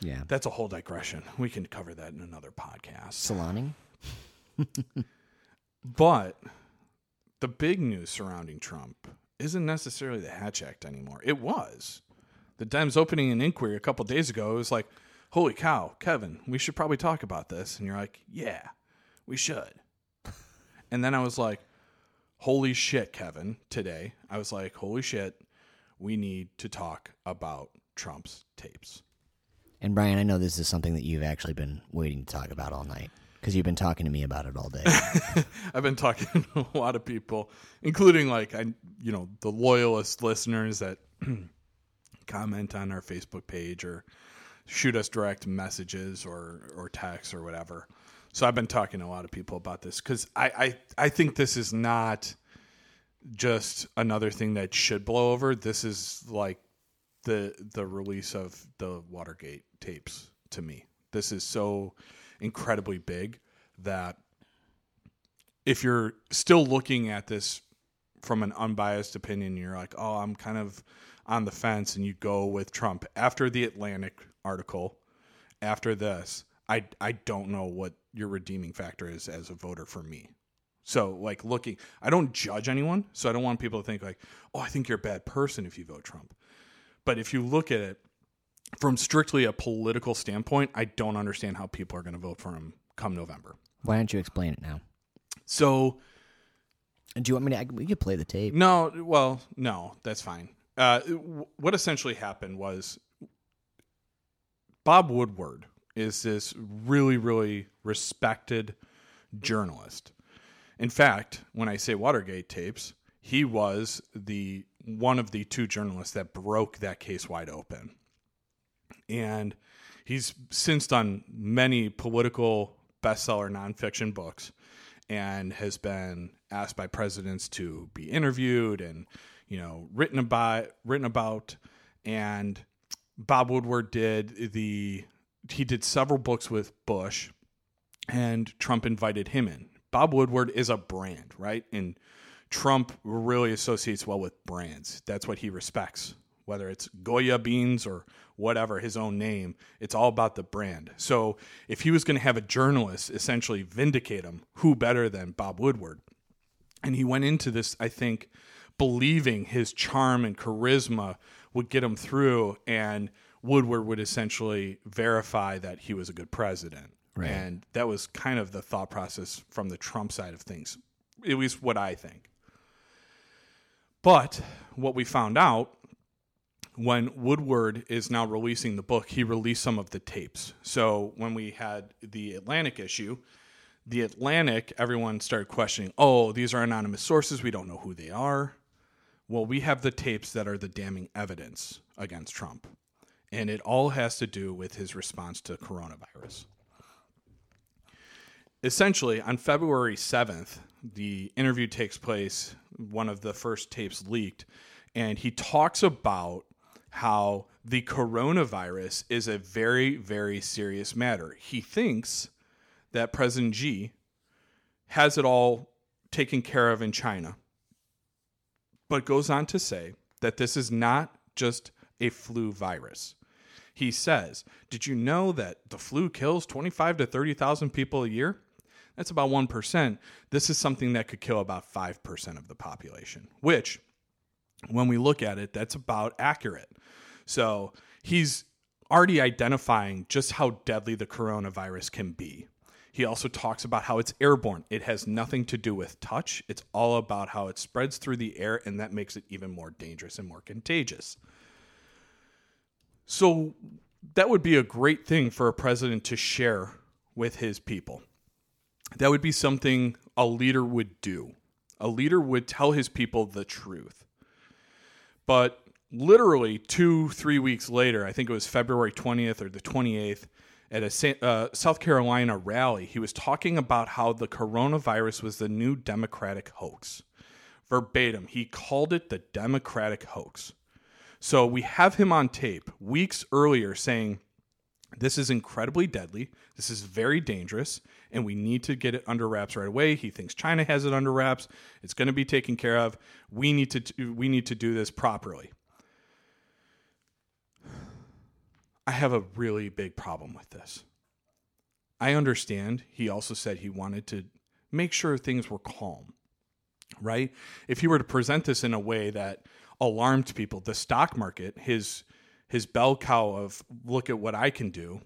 Yeah. That's a whole digression. We can cover that in another podcast. Saloning. But the big news surrounding Trump isn't necessarily the Hatch Act anymore. It was. The Dems opening an inquiry a couple days ago. It was like, holy cow, Kevin, we should probably talk about this. And you're like, yeah, we should. And then I was like, holy shit, Kevin, today. I was like, holy shit, we need to talk about Trump's tapes. And Brian, I know this is something that you've actually been waiting to talk about all night because you've been talking to me about it all day. I've been talking to a lot of people, including like I, you know, the loyalist listeners that comment on our Facebook page or shoot us direct messages or or texts or whatever. So I've been talking to a lot of people about this because I, I I think this is not just another thing that should blow over. This is like the the release of the Watergate tapes to me. This is so incredibly big that if you're still looking at this from an unbiased opinion, you're like, oh, I'm kind of on the fence, and you go with Trump after the Atlantic article, after this, I I don't know what your redeeming factor is as a voter for me. So like looking, I don't judge anyone, so I don't want people to think like, oh, I think you're a bad person if you vote Trump. But if you look at it from strictly a political standpoint, I don't understand how people are going to vote for him come November. Why don't you explain it now? So do you want me to? I, we could play the tape. No, well, no, that's fine. Uh, what essentially happened was Bob Woodward is this really, really respected journalist. In fact, when I say Watergate tapes, he was the one of the two journalists that broke that case wide open. And he's since done many political bestseller nonfiction books and has been asked by presidents to be interviewed and you know written about written about and Bob Woodward did the he did several books with Bush and Trump invited him in. Bob Woodward is a brand, right? And Trump really associates well with brands. That's what he respects. Whether it's Goya beans or whatever, his own name, it's all about the brand. So if he was going to have a journalist essentially vindicate him, who better than Bob Woodward? And he went into this, I think, believing his charm and charisma would get him through. And Woodward would essentially verify that he was a good president. Right. And that was kind of the thought process from the Trump side of things, at least what I think. But what we found out when Woodward is now releasing the book, he released some of the tapes. So when we had the Atlantic issue, the Atlantic, everyone started questioning, oh, these are anonymous sources. We don't know who they are. Well, we have the tapes that are the damning evidence against Trump. And it all has to do with his response to coronavirus. Essentially, on February 7th, the interview takes place, one of the first tapes leaked, and he talks about how the coronavirus is a very, very serious matter. He thinks that President Xi has it all taken care of in China, but goes on to say that this is not just a flu virus. He says, Did you know that the flu kills 25 to 30,000 people a year? That's about 1%. This is something that could kill about 5% of the population, which, when we look at it, that's about accurate. So he's already identifying just how deadly the coronavirus can be. He also talks about how it's airborne. It has nothing to do with touch. It's all about how it spreads through the air, and that makes it even more dangerous and more contagious. So, that would be a great thing for a president to share with his people. That would be something a leader would do. A leader would tell his people the truth. But literally two, three weeks later, I think it was February 20th or the 28th, at a uh, South Carolina rally, he was talking about how the coronavirus was the new Democratic hoax. Verbatim, he called it the Democratic hoax. So we have him on tape weeks earlier saying, This is incredibly deadly. This is very dangerous, and we need to get it under wraps right away. He thinks China has it under wraps. It's going to be taken care of. We need to we need to do this properly. I have a really big problem with this. I understand he also said he wanted to make sure things were calm, right? If he were to present this in a way that alarmed people, the stock market, his his bell cow of look at what I can do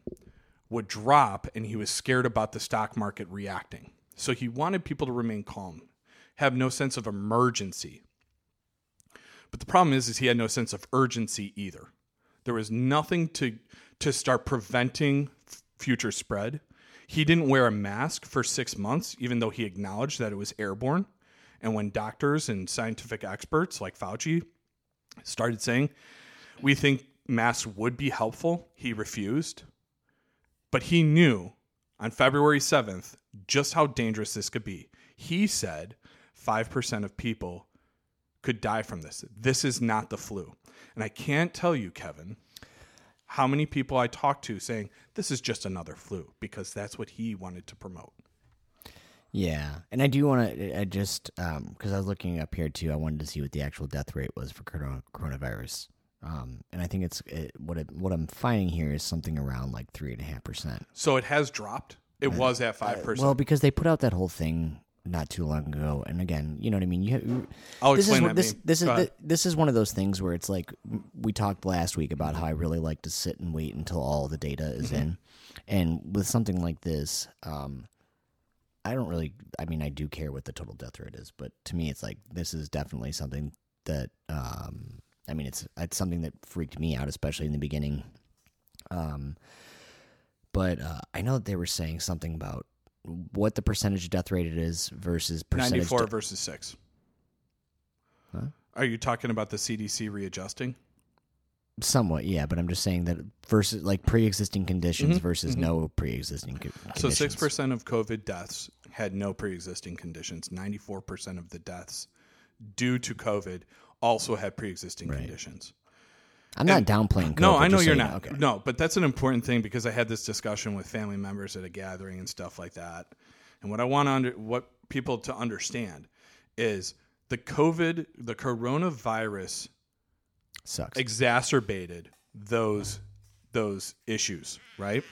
would drop and he was scared about the stock market reacting. So he wanted people to remain calm, have no sense of emergency. But the problem is is he had no sense of urgency either. There was nothing to to start preventing future spread. He didn't wear a mask for six months, even though he acknowledged that it was airborne. And when doctors and scientific experts like Fauci started saying, we think masks would be helpful, he refused. But he knew on February 7th just how dangerous this could be. He said 5% of people could die from this. This is not the flu. And I can't tell you, Kevin, how many people I talked to saying this is just another flu because that's what he wanted to promote. Yeah, and I do want to. I just because um, I was looking up here too. I wanted to see what the actual death rate was for corona, coronavirus, um, and I think it's it, what it, what I'm finding here is something around like three and a half percent. So it has dropped. It uh, was at five percent. Uh, well, because they put out that whole thing not too long ago. And again, you know what I mean. You, I'll this explain is, that. This, this is the, this is one of those things where it's like we talked last week about how I really like to sit and wait until all the data is mm-hmm. in, and with something like this, um, I don't really. I mean, I do care what the total death rate is, but to me, it's like this is definitely something that. Um, I mean, it's it's something that freaked me out, especially in the beginning. Um, but uh, I know that they were saying something about what the percentage death rate it is versus percentage 94 de- versus 6 huh? are you talking about the cdc readjusting somewhat yeah but i'm just saying that versus like pre-existing conditions mm-hmm, versus mm-hmm. no pre-existing co- so 6% of covid deaths had no pre-existing conditions 94% of the deaths due to covid also had pre-existing right. conditions I'm not downplaying. COVID, no, I know you're not. Okay. No, but that's an important thing because I had this discussion with family members at a gathering and stuff like that. And what I want to under, what people to understand is the COVID, the coronavirus, sucks exacerbated those those issues, right?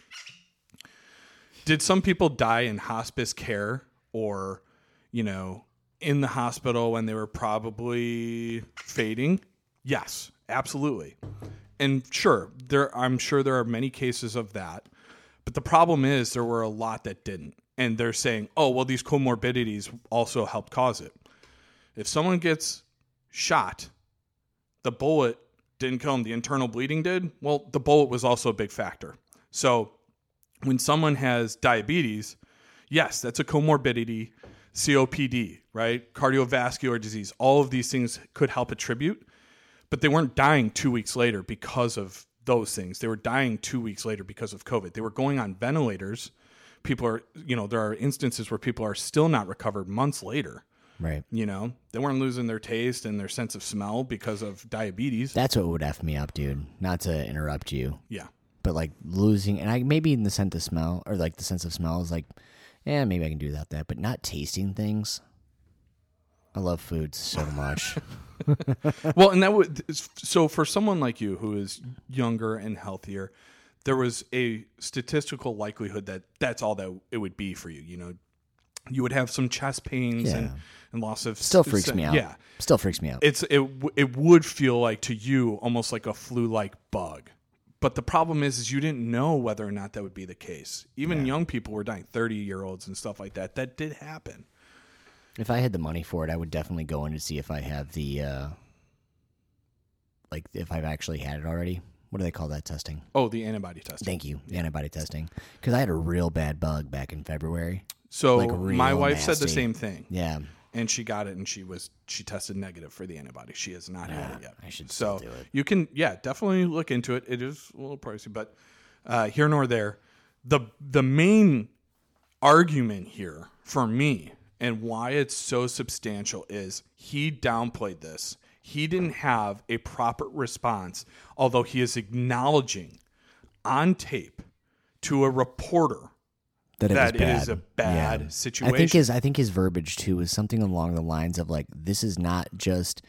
Did some people die in hospice care or, you know, in the hospital when they were probably fading? Yes, absolutely. and sure, there I'm sure there are many cases of that. But the problem is there were a lot that didn't. And they're saying, "Oh, well these comorbidities also helped cause it." If someone gets shot, the bullet didn't kill him, the internal bleeding did. Well, the bullet was also a big factor. So, when someone has diabetes, yes, that's a comorbidity, COPD, right? Cardiovascular disease. All of these things could help attribute, but they weren't dying two weeks later because of those things. They were dying two weeks later because of COVID. They were going on ventilators. People are, you know, there are instances where people are still not recovered months later. Right. You know, they weren't losing their taste and their sense of smell because of diabetes. That's what would f me up, dude. Not to interrupt you, yeah. But like losing, and I maybe in the sense of smell or like the sense of smell is like, yeah, maybe I can do without that, but not tasting things. I love food so much. Well, and that would so for someone like you who is younger and healthier, there was a statistical likelihood that that's all that it would be for you. You know, you would have some chest pains and, Yeah. and loss of Still freaks me out. Yeah, Still freaks me out. it's it it would feel like to you almost like a flu like bug. But the problem is, is you didn't know whether or not that would be the case. Even young people were dying, thirty year olds and stuff like that. That did happen. If I had the money for it, I would definitely go in to see if I have the, uh, like, if I've actually had it already. What do they call that testing? Oh, the antibody testing. Thank you, the antibody testing. Because I had a real bad bug back in February. So Like my wife said the same thing. Yeah, and she got it and she was she tested negative for the antibody. She has not had it yet. I should so do it. you can yeah definitely look into it. It is a little pricey, but uh, here nor there. The the main argument here for me and why it's so substantial is he downplayed this. He didn't have a proper response, although he is acknowledging on tape to a reporter that it that was bad. is a bad Yeah. situation. I think his I think his verbiage too was something along the lines of like, "This is not just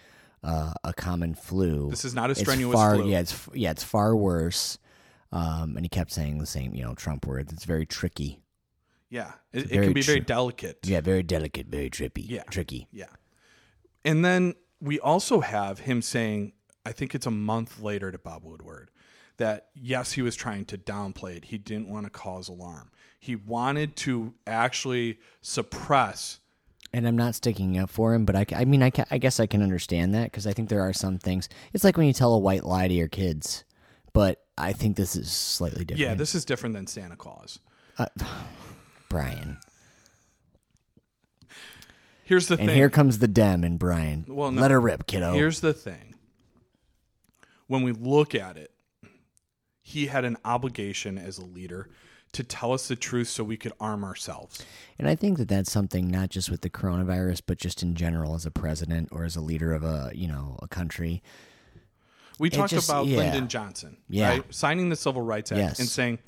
uh, a common flu. This is not a It's strenuous far, flu." Yeah, it's yeah, it's far worse." Um, and he kept saying the same, you know, Trump words. It's very tricky. Yeah, it, it can be very delicate. Yeah, very delicate, very trippy. Yeah. tricky. Yeah. And then we also have him saying, I think it's a month later to Bob Woodward, that yes, he was trying to downplay it. He didn't want to cause alarm. He wanted to actually suppress. And I'm not sticking up for him, but I, I mean, I, I guess I can understand that because I think there are some things. It's like when you tell a white lie to your kids, but I think this is slightly different. Yeah, this is different than Santa Claus. Uh, Brian. Here's the And thing. here comes the Dem and Brian. Well, no. Let her rip, kiddo. Here's the thing. When we look at it, he had an obligation as a leader to tell us the truth so we could arm ourselves. And I think that that's something not just with the coronavirus, but just in general as a president or as a leader of a you know a country. We talked just- about yeah. Lyndon Johnson, Yeah. right? Signing the Civil Rights Act Yes. and saying,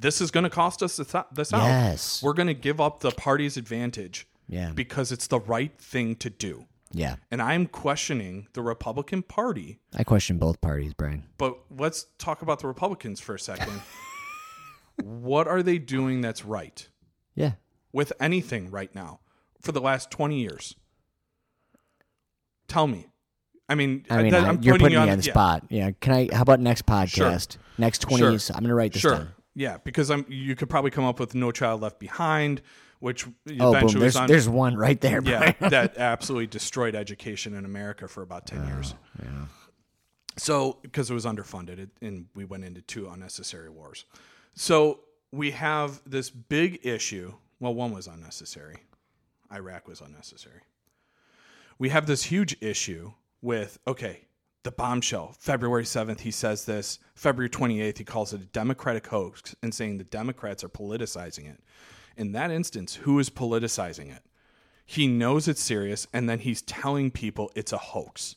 this is going to cost us this, this out. Yes. We're going to give up the party's advantage Yeah. because it's the right thing to do. Yeah, And I'm questioning the Republican Party, I question both parties, Brian. but let's talk about the Republicans for a second. what are they doing that's right Yeah, with anything right now for the last 20 years? Tell me. I mean, I mean, I'm you're putting you me on the yeah. spot. Yeah, can I? How about next podcast? Next twenty. Sure. So I'm gonna write this Sure. down. Yeah, because I'm. You could probably come up with "No Child Left Behind," which Oh, eventually boom! There's on. there's one right there. yeah, that absolutely destroyed education in America for about ten oh, years. yeah. So, because it was underfunded, it, and we went into two unnecessary wars. So we have this big issue. Well, one was unnecessary. Iraq was unnecessary. We have this huge issue with okay, the bombshell. February seventh, he says this. February twenty eighth, he calls it a Democratic hoax and saying the Democrats are politicizing it. In that instance, who is politicizing it? He knows it's serious, and then he's telling people it's a hoax.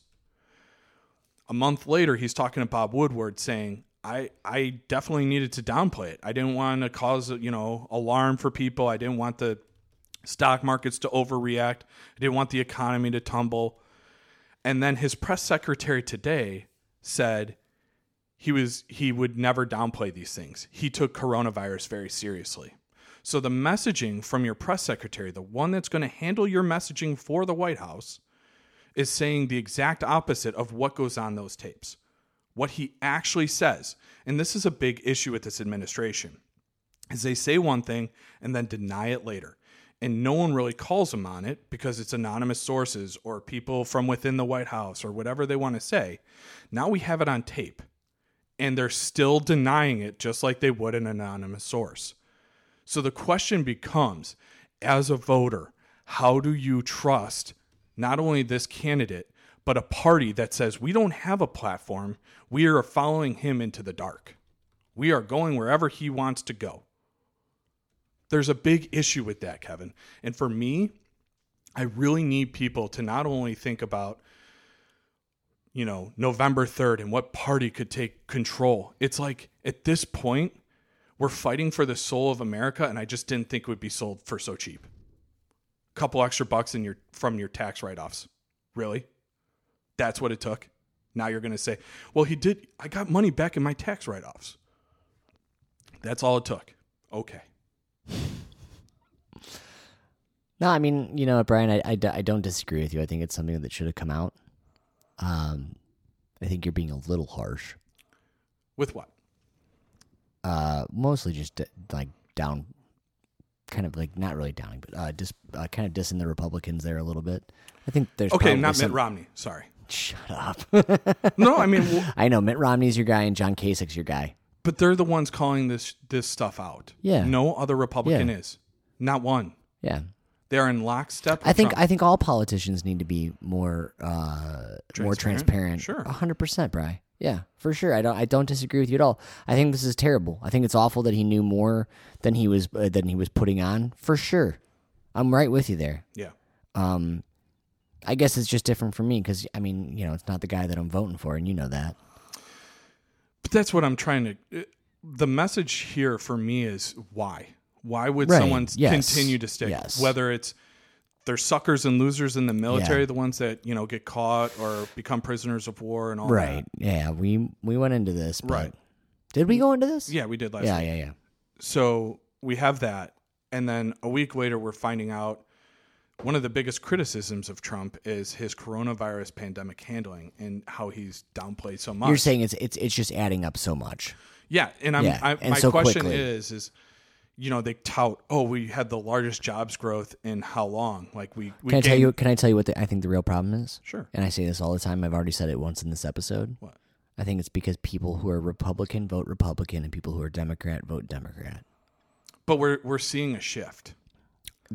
A month later, he's talking to Bob Woodward saying, I, I definitely needed to downplay it. I didn't want to cause, you know, alarm for people. I didn't want the stock markets to overreact. I didn't want the economy to tumble. And then his press secretary today said he was he would never downplay these things. He took coronavirus very seriously. So the messaging from your press secretary, the one that's going to handle your messaging for the White House, is saying the exact opposite of what goes on those tapes. What he actually says, and this is a big issue with this administration, is they say one thing and then deny it later. And no one really calls them on it because it's anonymous sources or people from within the White House or whatever they want to say. Now we have it on tape and they're still denying it just like they would an anonymous source. So the question becomes as a voter, how do you trust not only this candidate, but a party that says we don't have a platform, we are following him into the dark. We are going wherever he wants to go. There's a big issue with that, Kevin. And for me, I really need people to not only think about you know, November 3rd and what party could take control. It's like at this point, we're fighting for the soul of America, and I just didn't think it would be sold for so cheap. A couple extra bucks in your from your tax write-offs. Really? That's what it took. Now you're going to say, "Well, he did. I got money back in my tax write-offs." That's all it took. Okay. No, I mean, you know, Brian, I, I, I don't disagree with you. I think it's something that should have come out. Um, I think you're being a little harsh. With what? Uh, mostly just like down, kind of like not really downing, but uh, just uh, kind of dissing the Republicans there a little bit. I think there's okay, not some- Mitt Romney. Sorry. Shut up. No, I mean, well, I know Mitt Romney's your guy and John Kasich's your guy. but they're the ones calling this this stuff out. Yeah. No other Republican Yeah. is. Not one. Yeah, They are in lockstep. with I think Trump. I think all politicians need to be more uh, more Transparent? transparent. Sure. hundred percent, Bry. Yeah, for sure. I don't I don't disagree with you at all. I think this is terrible. I think it's awful that he knew more than he was uh, than he was putting on. For sure, I'm right with you there. yeah. Um, I guess it's just different for me because I mean, you know, it's not the guy that I'm voting for, and you know that. But that's what I'm trying to. uh, The message here for me is why? Why would Right. someone Yes. continue to stick? Yes. Whether it's they're suckers and losers in the military, the ones that you know get caught or become prisoners of war and all Right? that. Right. Yeah. We we went into this, but Right. Did we go into this? Yeah, we did last Yeah. week. Yeah. Yeah. So we have that, and then a week later, we're finding out one of the biggest criticisms of Trump is his coronavirus pandemic handling and how he's downplayed so much. You're saying it's it's it's just adding up so much. Yeah, and I'm Yeah, I, and my so question quickly. is is you know they tout oh we had the largest jobs growth in how long like we, we Can I tell you? Can I tell you what the, I think the real problem is? sure And I say this all the time. I've already said it once in this episode. What? I think it's because people who are Republican vote Republican and people who are Democrat vote Democrat. but we're we're seeing a shift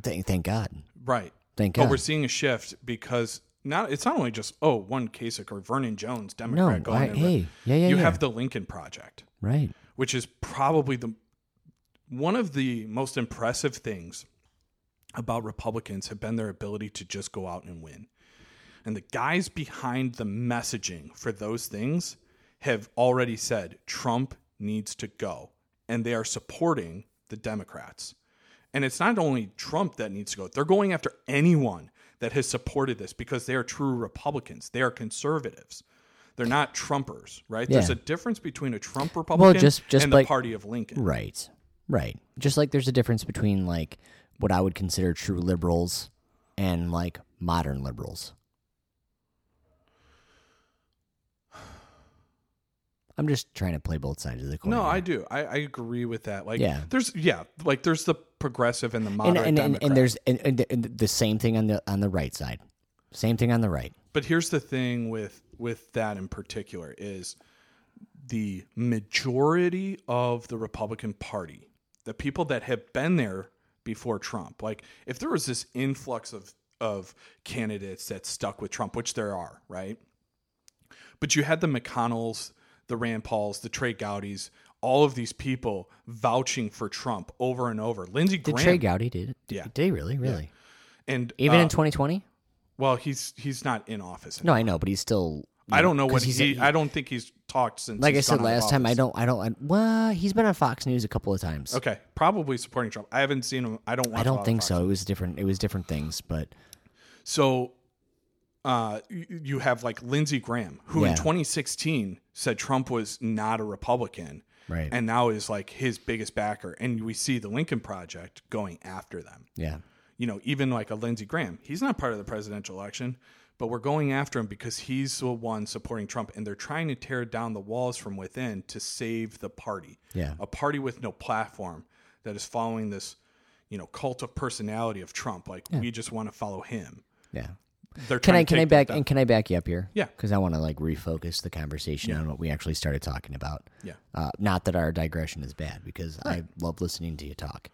Thank, thank God. Right Thank but God. we're seeing a shift because now it's not only just oh one Kasich or Vernon Jones Democrat no, going I, in, hey, yeah, yeah, you yeah. have the Lincoln Project right. which is probably the one of the most impressive things about Republicans have been their ability to just go out and win. And the guys behind the messaging for those things have already said Trump needs to go. And they are supporting the Democrats. And it's not only Trump that needs to go, they're going after anyone that has supported this because they are true Republicans. They are conservatives. They're not Trumpers, right? There's a difference between a Trump Republican well, just- just and like- the party of Lincoln. Right. Right. Just like there's a difference between like what I would consider true liberals and like modern liberals. I'm just trying to play both sides of the coin. No. I do. I, I agree with that. Like, Yeah. there's yeah, like there's the progressive and the moderate and, and, Democrat. and there's and the same thing on the on the right side. Same thing on the right. But here's the thing with with that in particular is the majority of the Republican Party, the people that have been there before Trump. Like if there was this influx of of candidates that stuck with Trump, which there are, right? But you had the McConnells, the Rand Pauls, the Trey Gowdies, all of these people vouching for Trump over and over. Lindsey Did Graham Trey Gowdy did? did Yeah. Did he really? Really? and Even uh, in 2020? well, he's he's not in office. No, I know, but he's still. I don't know what he's- he, I don't think he's talked since. like I said last time, I don't. I don't. I, well, he's been on Fox News a couple of times. Okay, probably supporting Trump. I haven't seen him. I don't. I don't think Fox so. It was different. It was different things, but So, uh, you, you have like Lindsey Graham, who in 2016 said Trump was not a Republican, right. and now is like his biggest backer. And we see the Lincoln Project going after them. yeah. You know, even like a Lindsey Graham, he's not part of the presidential election, but we're going after him because he's the one supporting Trump, and they're trying to tear down the walls from within to save the party. Yeah. a party with no platform that is following this, you know, cult of personality of Trump. Like we just want to follow him. Yeah. They're Can I can I back and can I back you up here? Yeah. Because I want to like refocus the conversation Yeah. on what we actually started talking about. Yeah. Uh, not that our digression is bad, because I love listening to you talk.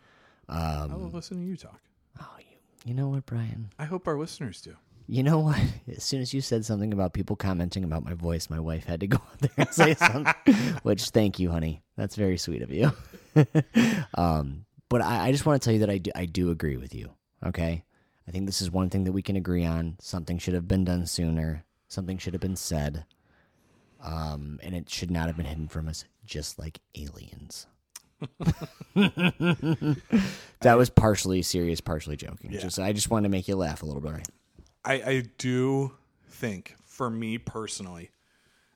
I Um, will listen to you talk. oh, you, you know what, Brian? I hope our listeners do. You know what? As soon as you said something about people commenting about my voice, my wife had to go out there and say something. Which, thank you, honey. That's very sweet of you. um, but I, I just want to tell you that I do, I do agree with you. Okay, I think this is one thing that we can agree on. Something should have been done sooner. Something should have been said. Um, and it should not have been hidden from us, just like aliens. that was partially serious, partially joking. Yeah. Just I just wanted to make you laugh a little bit. I, I do think, for me personally,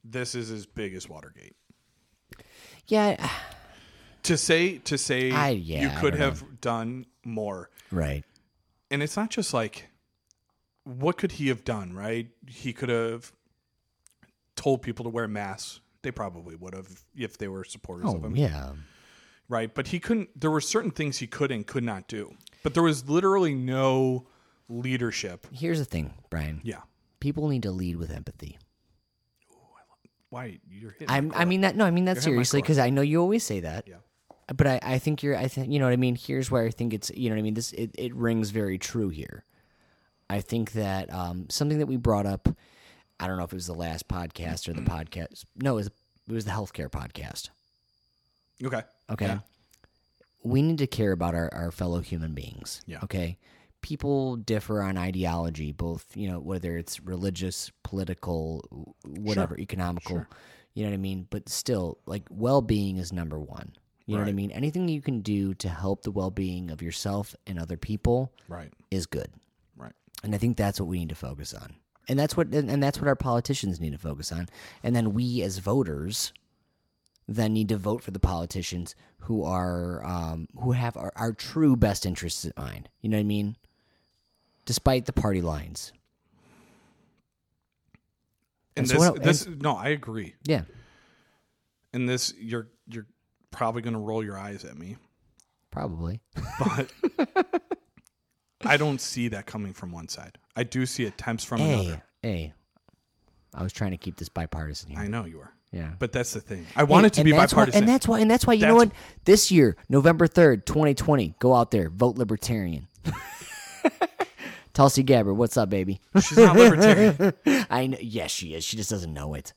this is as big as Watergate. Yeah, To say to say I- yeah, you could have done more, right. And it's not just like what could he have done, right? He could have told people to wear masks. They probably would have if they were supporters of Oh him, yeah, right? But he couldn't. There were certain things he could and could not do. But there was literally no leadership. here's the thing, Brian. Yeah. People need to lead with empathy. Why you're hitting? I mean that. No, I mean that You're seriously because I know you always say that. Yeah. But I, I think you're. I think you know what I mean. Here's where I think it's. You know what I mean. This it, it rings very true here. I think that um, something that we brought up. I don't know if it was the last podcast or the podcast. No, it was it was the healthcare podcast. Okay. Okay. Yeah. We need to care about our, our fellow human beings. Yeah. Okay. People differ on ideology, both, you know, whether it's religious, political, whatever, economical, Sure. you know what I mean? But still, like, well being is number one. You know what I mean? Anything you can do to help the well being of yourself and other people Right. is good. Right. And I think that's what we need to focus on. And that's what and and that's what our politicians need to focus on. And then we as voters then need to vote for the politicians who are um, who have our, our true best interests in mind. You know what I mean? Despite the party lines. And And so this, what- this, no, I agree. Yeah. And this, you're probably going to roll your eyes at me, Probably. but I don't see that coming from one side. I do see attempts from Hey, another. hey. I was trying to keep this bipartisan here. I know you are, yeah. but that's the thing. I want it to be that's why- bipartisan. and that's why, and that's why you know what? This year, November third, twenty twenty, go out there, vote Libertarian. Tulsi Gabbard, what's up, baby? She's not libertarian. I know. Yes, she is. She just doesn't know it.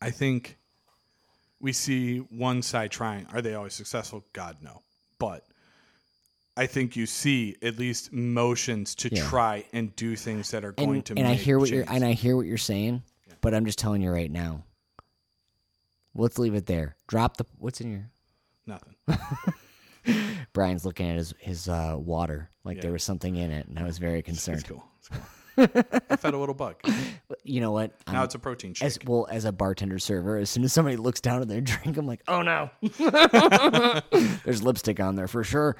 I think we see one side trying. Are they always successful? God, no. But I think you see at least motions to Yeah. try and do things that are going And, to. and I make hear what you're and I hear what you're saying, but I'm just telling you right now. Let's leave it there. Drop the what's in your. Nothing. Brian's looking at his his uh, water like there was something in it, and I was very It's concerned. cool. It's cool. I fed a little bug. You know what? Now I'm- it's a protein shake. as well as a bartender server, as soon as somebody looks down at their drink, I'm like, oh no, there's lipstick on there for sure.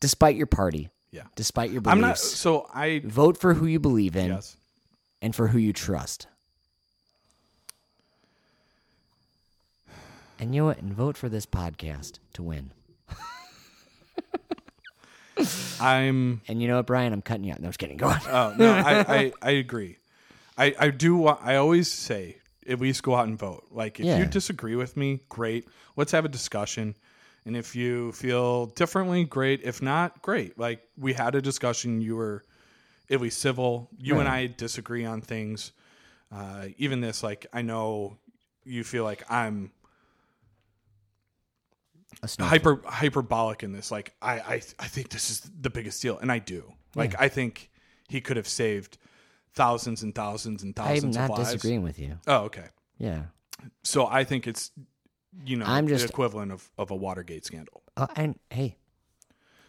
Despite your party, yeah. despite your beliefs, I'm not. So I. vote for who you believe in Yes. and for who you trust. And you know what? And vote for this podcast to win. I'm. And you know what, Brian? I'm cutting you out. No, I'm just kidding. Go on. Oh no, I, I, I agree. I, I do. wa- I always say at least go out and vote. Like if Yeah. you disagree with me, great. Let's have a discussion. And if you feel differently, great. If not, great. Like we had a discussion. You were at least civil. You and I disagree on things. Uh, even this, like I know you feel like I'm. Hyper hyperbolic in this. Like I, I I think this is the biggest deal, and I do. Like I think he could have saved thousands and thousands and I'm thousands not of lives. Not disagreeing with you. Oh, okay. Yeah. So I think it's you know I'm the just- equivalent of, of a Watergate scandal. Uh, and hey,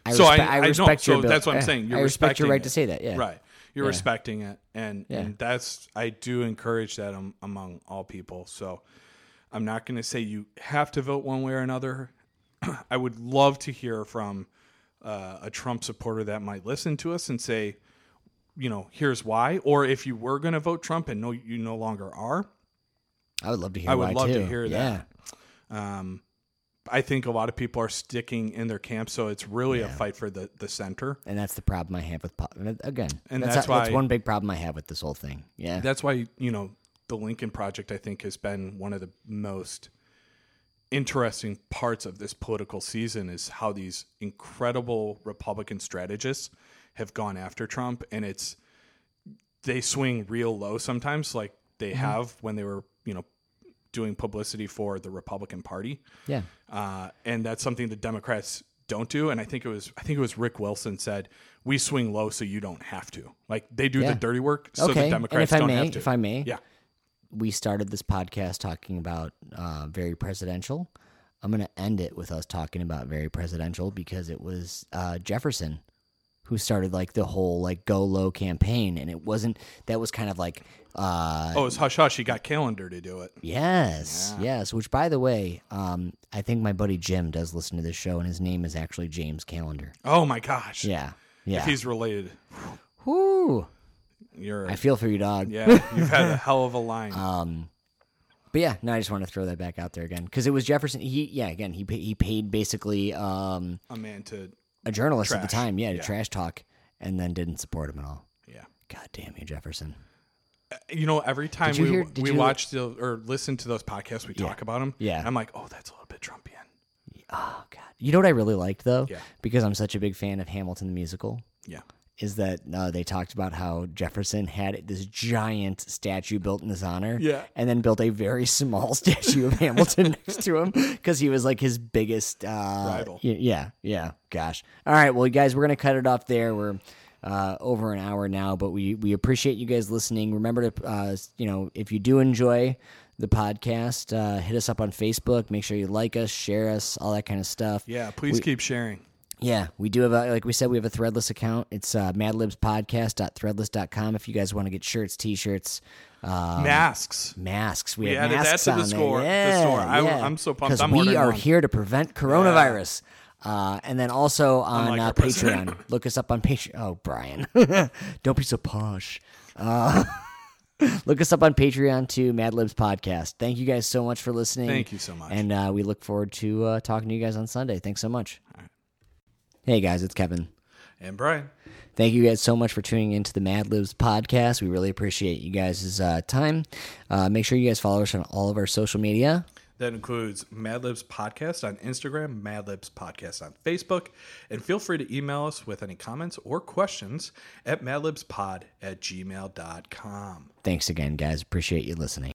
I So I- respe- I know. respect So your abil- that's what I'm eh, saying. You're I respect your respecting right it. to say that. Yeah. Right. You're respecting it, and Yeah. and that's I do encourage that am, among all people. So I'm not going to say you have to vote one way or another. I would love to hear from uh, a Trump supporter that might listen to us and say, you know, here's why. Or if you were going to vote Trump and no, you no longer are, I would love to hear. That. I would love to too. hear yeah. that. Um, I think a lot of people are sticking in their camp, so it's really a fight for the the center. And that's the problem I have with po- again. And that's, that's that's why- one big problem I have with this whole thing. Yeah. That's why you know the Lincoln Project. I think has been one of the most interesting parts of this political season is how these incredible Republican strategists have gone after Trump, and it's they swing real low sometimes, like they Mm-hmm. have when they were you know doing publicity for the Republican Party. yeah. uh, and that's something the Democrats don't do. And I think it was I think it was Rick Wilson said, "We swing low so you don't have to." Like they do Yeah. the dirty work so Okay, the and Democrats if I don't may- have to. if I may, yeah, We started this podcast talking about uh, very presidential. I'm going to end it with us talking about very presidential because it was uh, Jefferson who started like the whole like go low campaign, and it wasn't that was kind of like uh, oh, it's hush hush. He got Callender to do it. Yes, yes. Which, by the way, um, I think my buddy Jim does listen to this show, and his name is actually James Calendar. Oh my gosh! Yeah, yeah. If he's related, Whoo! You're I feel for you, dog. yeah. You've had a hell of a line. Um, but yeah, no, I just want to throw that back out there again because it was Jefferson. He, yeah, again, he he paid basically um, a man to a journalist at the time, yeah, to Yeah. trash talk, and then didn't support him at all. yeah. God damn you, Jefferson. You know, every time we hear- we you- watch the or listen to those podcasts, we talk about him. Yeah. I'm like, oh, that's a little bit Trumpian. Oh God, you know what I really liked though, Yeah. because I'm such a big fan of Hamilton the musical. Yeah. Is that uh, they talked about how Jefferson had this giant statue built in his honor, Yeah. and then built a very small statue of Hamilton next to him because he was like his biggest uh, Rival. Yeah, yeah. Gosh. All right, well, you guys, we're gonna cut it off there. We're uh, over an hour now, but we we appreciate you guys listening. Remember to uh, you know if you do enjoy the podcast, uh, hit us up on Facebook. Make sure you like us, share us, all that kind of stuff. Yeah. Please keep sharing. Yeah, we do have a like we said we have a Threadless account. It's uh, madlibspodcast.threadless.com if you guys want to get shirts, t-shirts, uh, Masks. masks. We, We have added that masks to the score- the There. Store. I- yeah. I'm so pumped. 'Cause I'm we are one. here to prevent coronavirus. Uh, and then also on uh. Patreon. Look us up on Patreon. Oh, Brian, don't be so posh. Uh, look us up on Patreon to Madlibs Podcast. Thank you guys so much for listening. Thank you so much. And uh, we look forward to uh, talking to you guys on Sunday. Thanks so much. Hey guys, it's Kevin. And Brian. Thank you guys so much for tuning into the Mad Libs podcast. We really appreciate you guys' uh, time. Uh, make sure you guys follow us on all of our social media. That includes Madlibs Podcast on Instagram, Madlibs Podcast on Facebook, and feel free to email us with any comments or questions at madlibspod at gmail.com. Thanks again, guys. Appreciate you listening.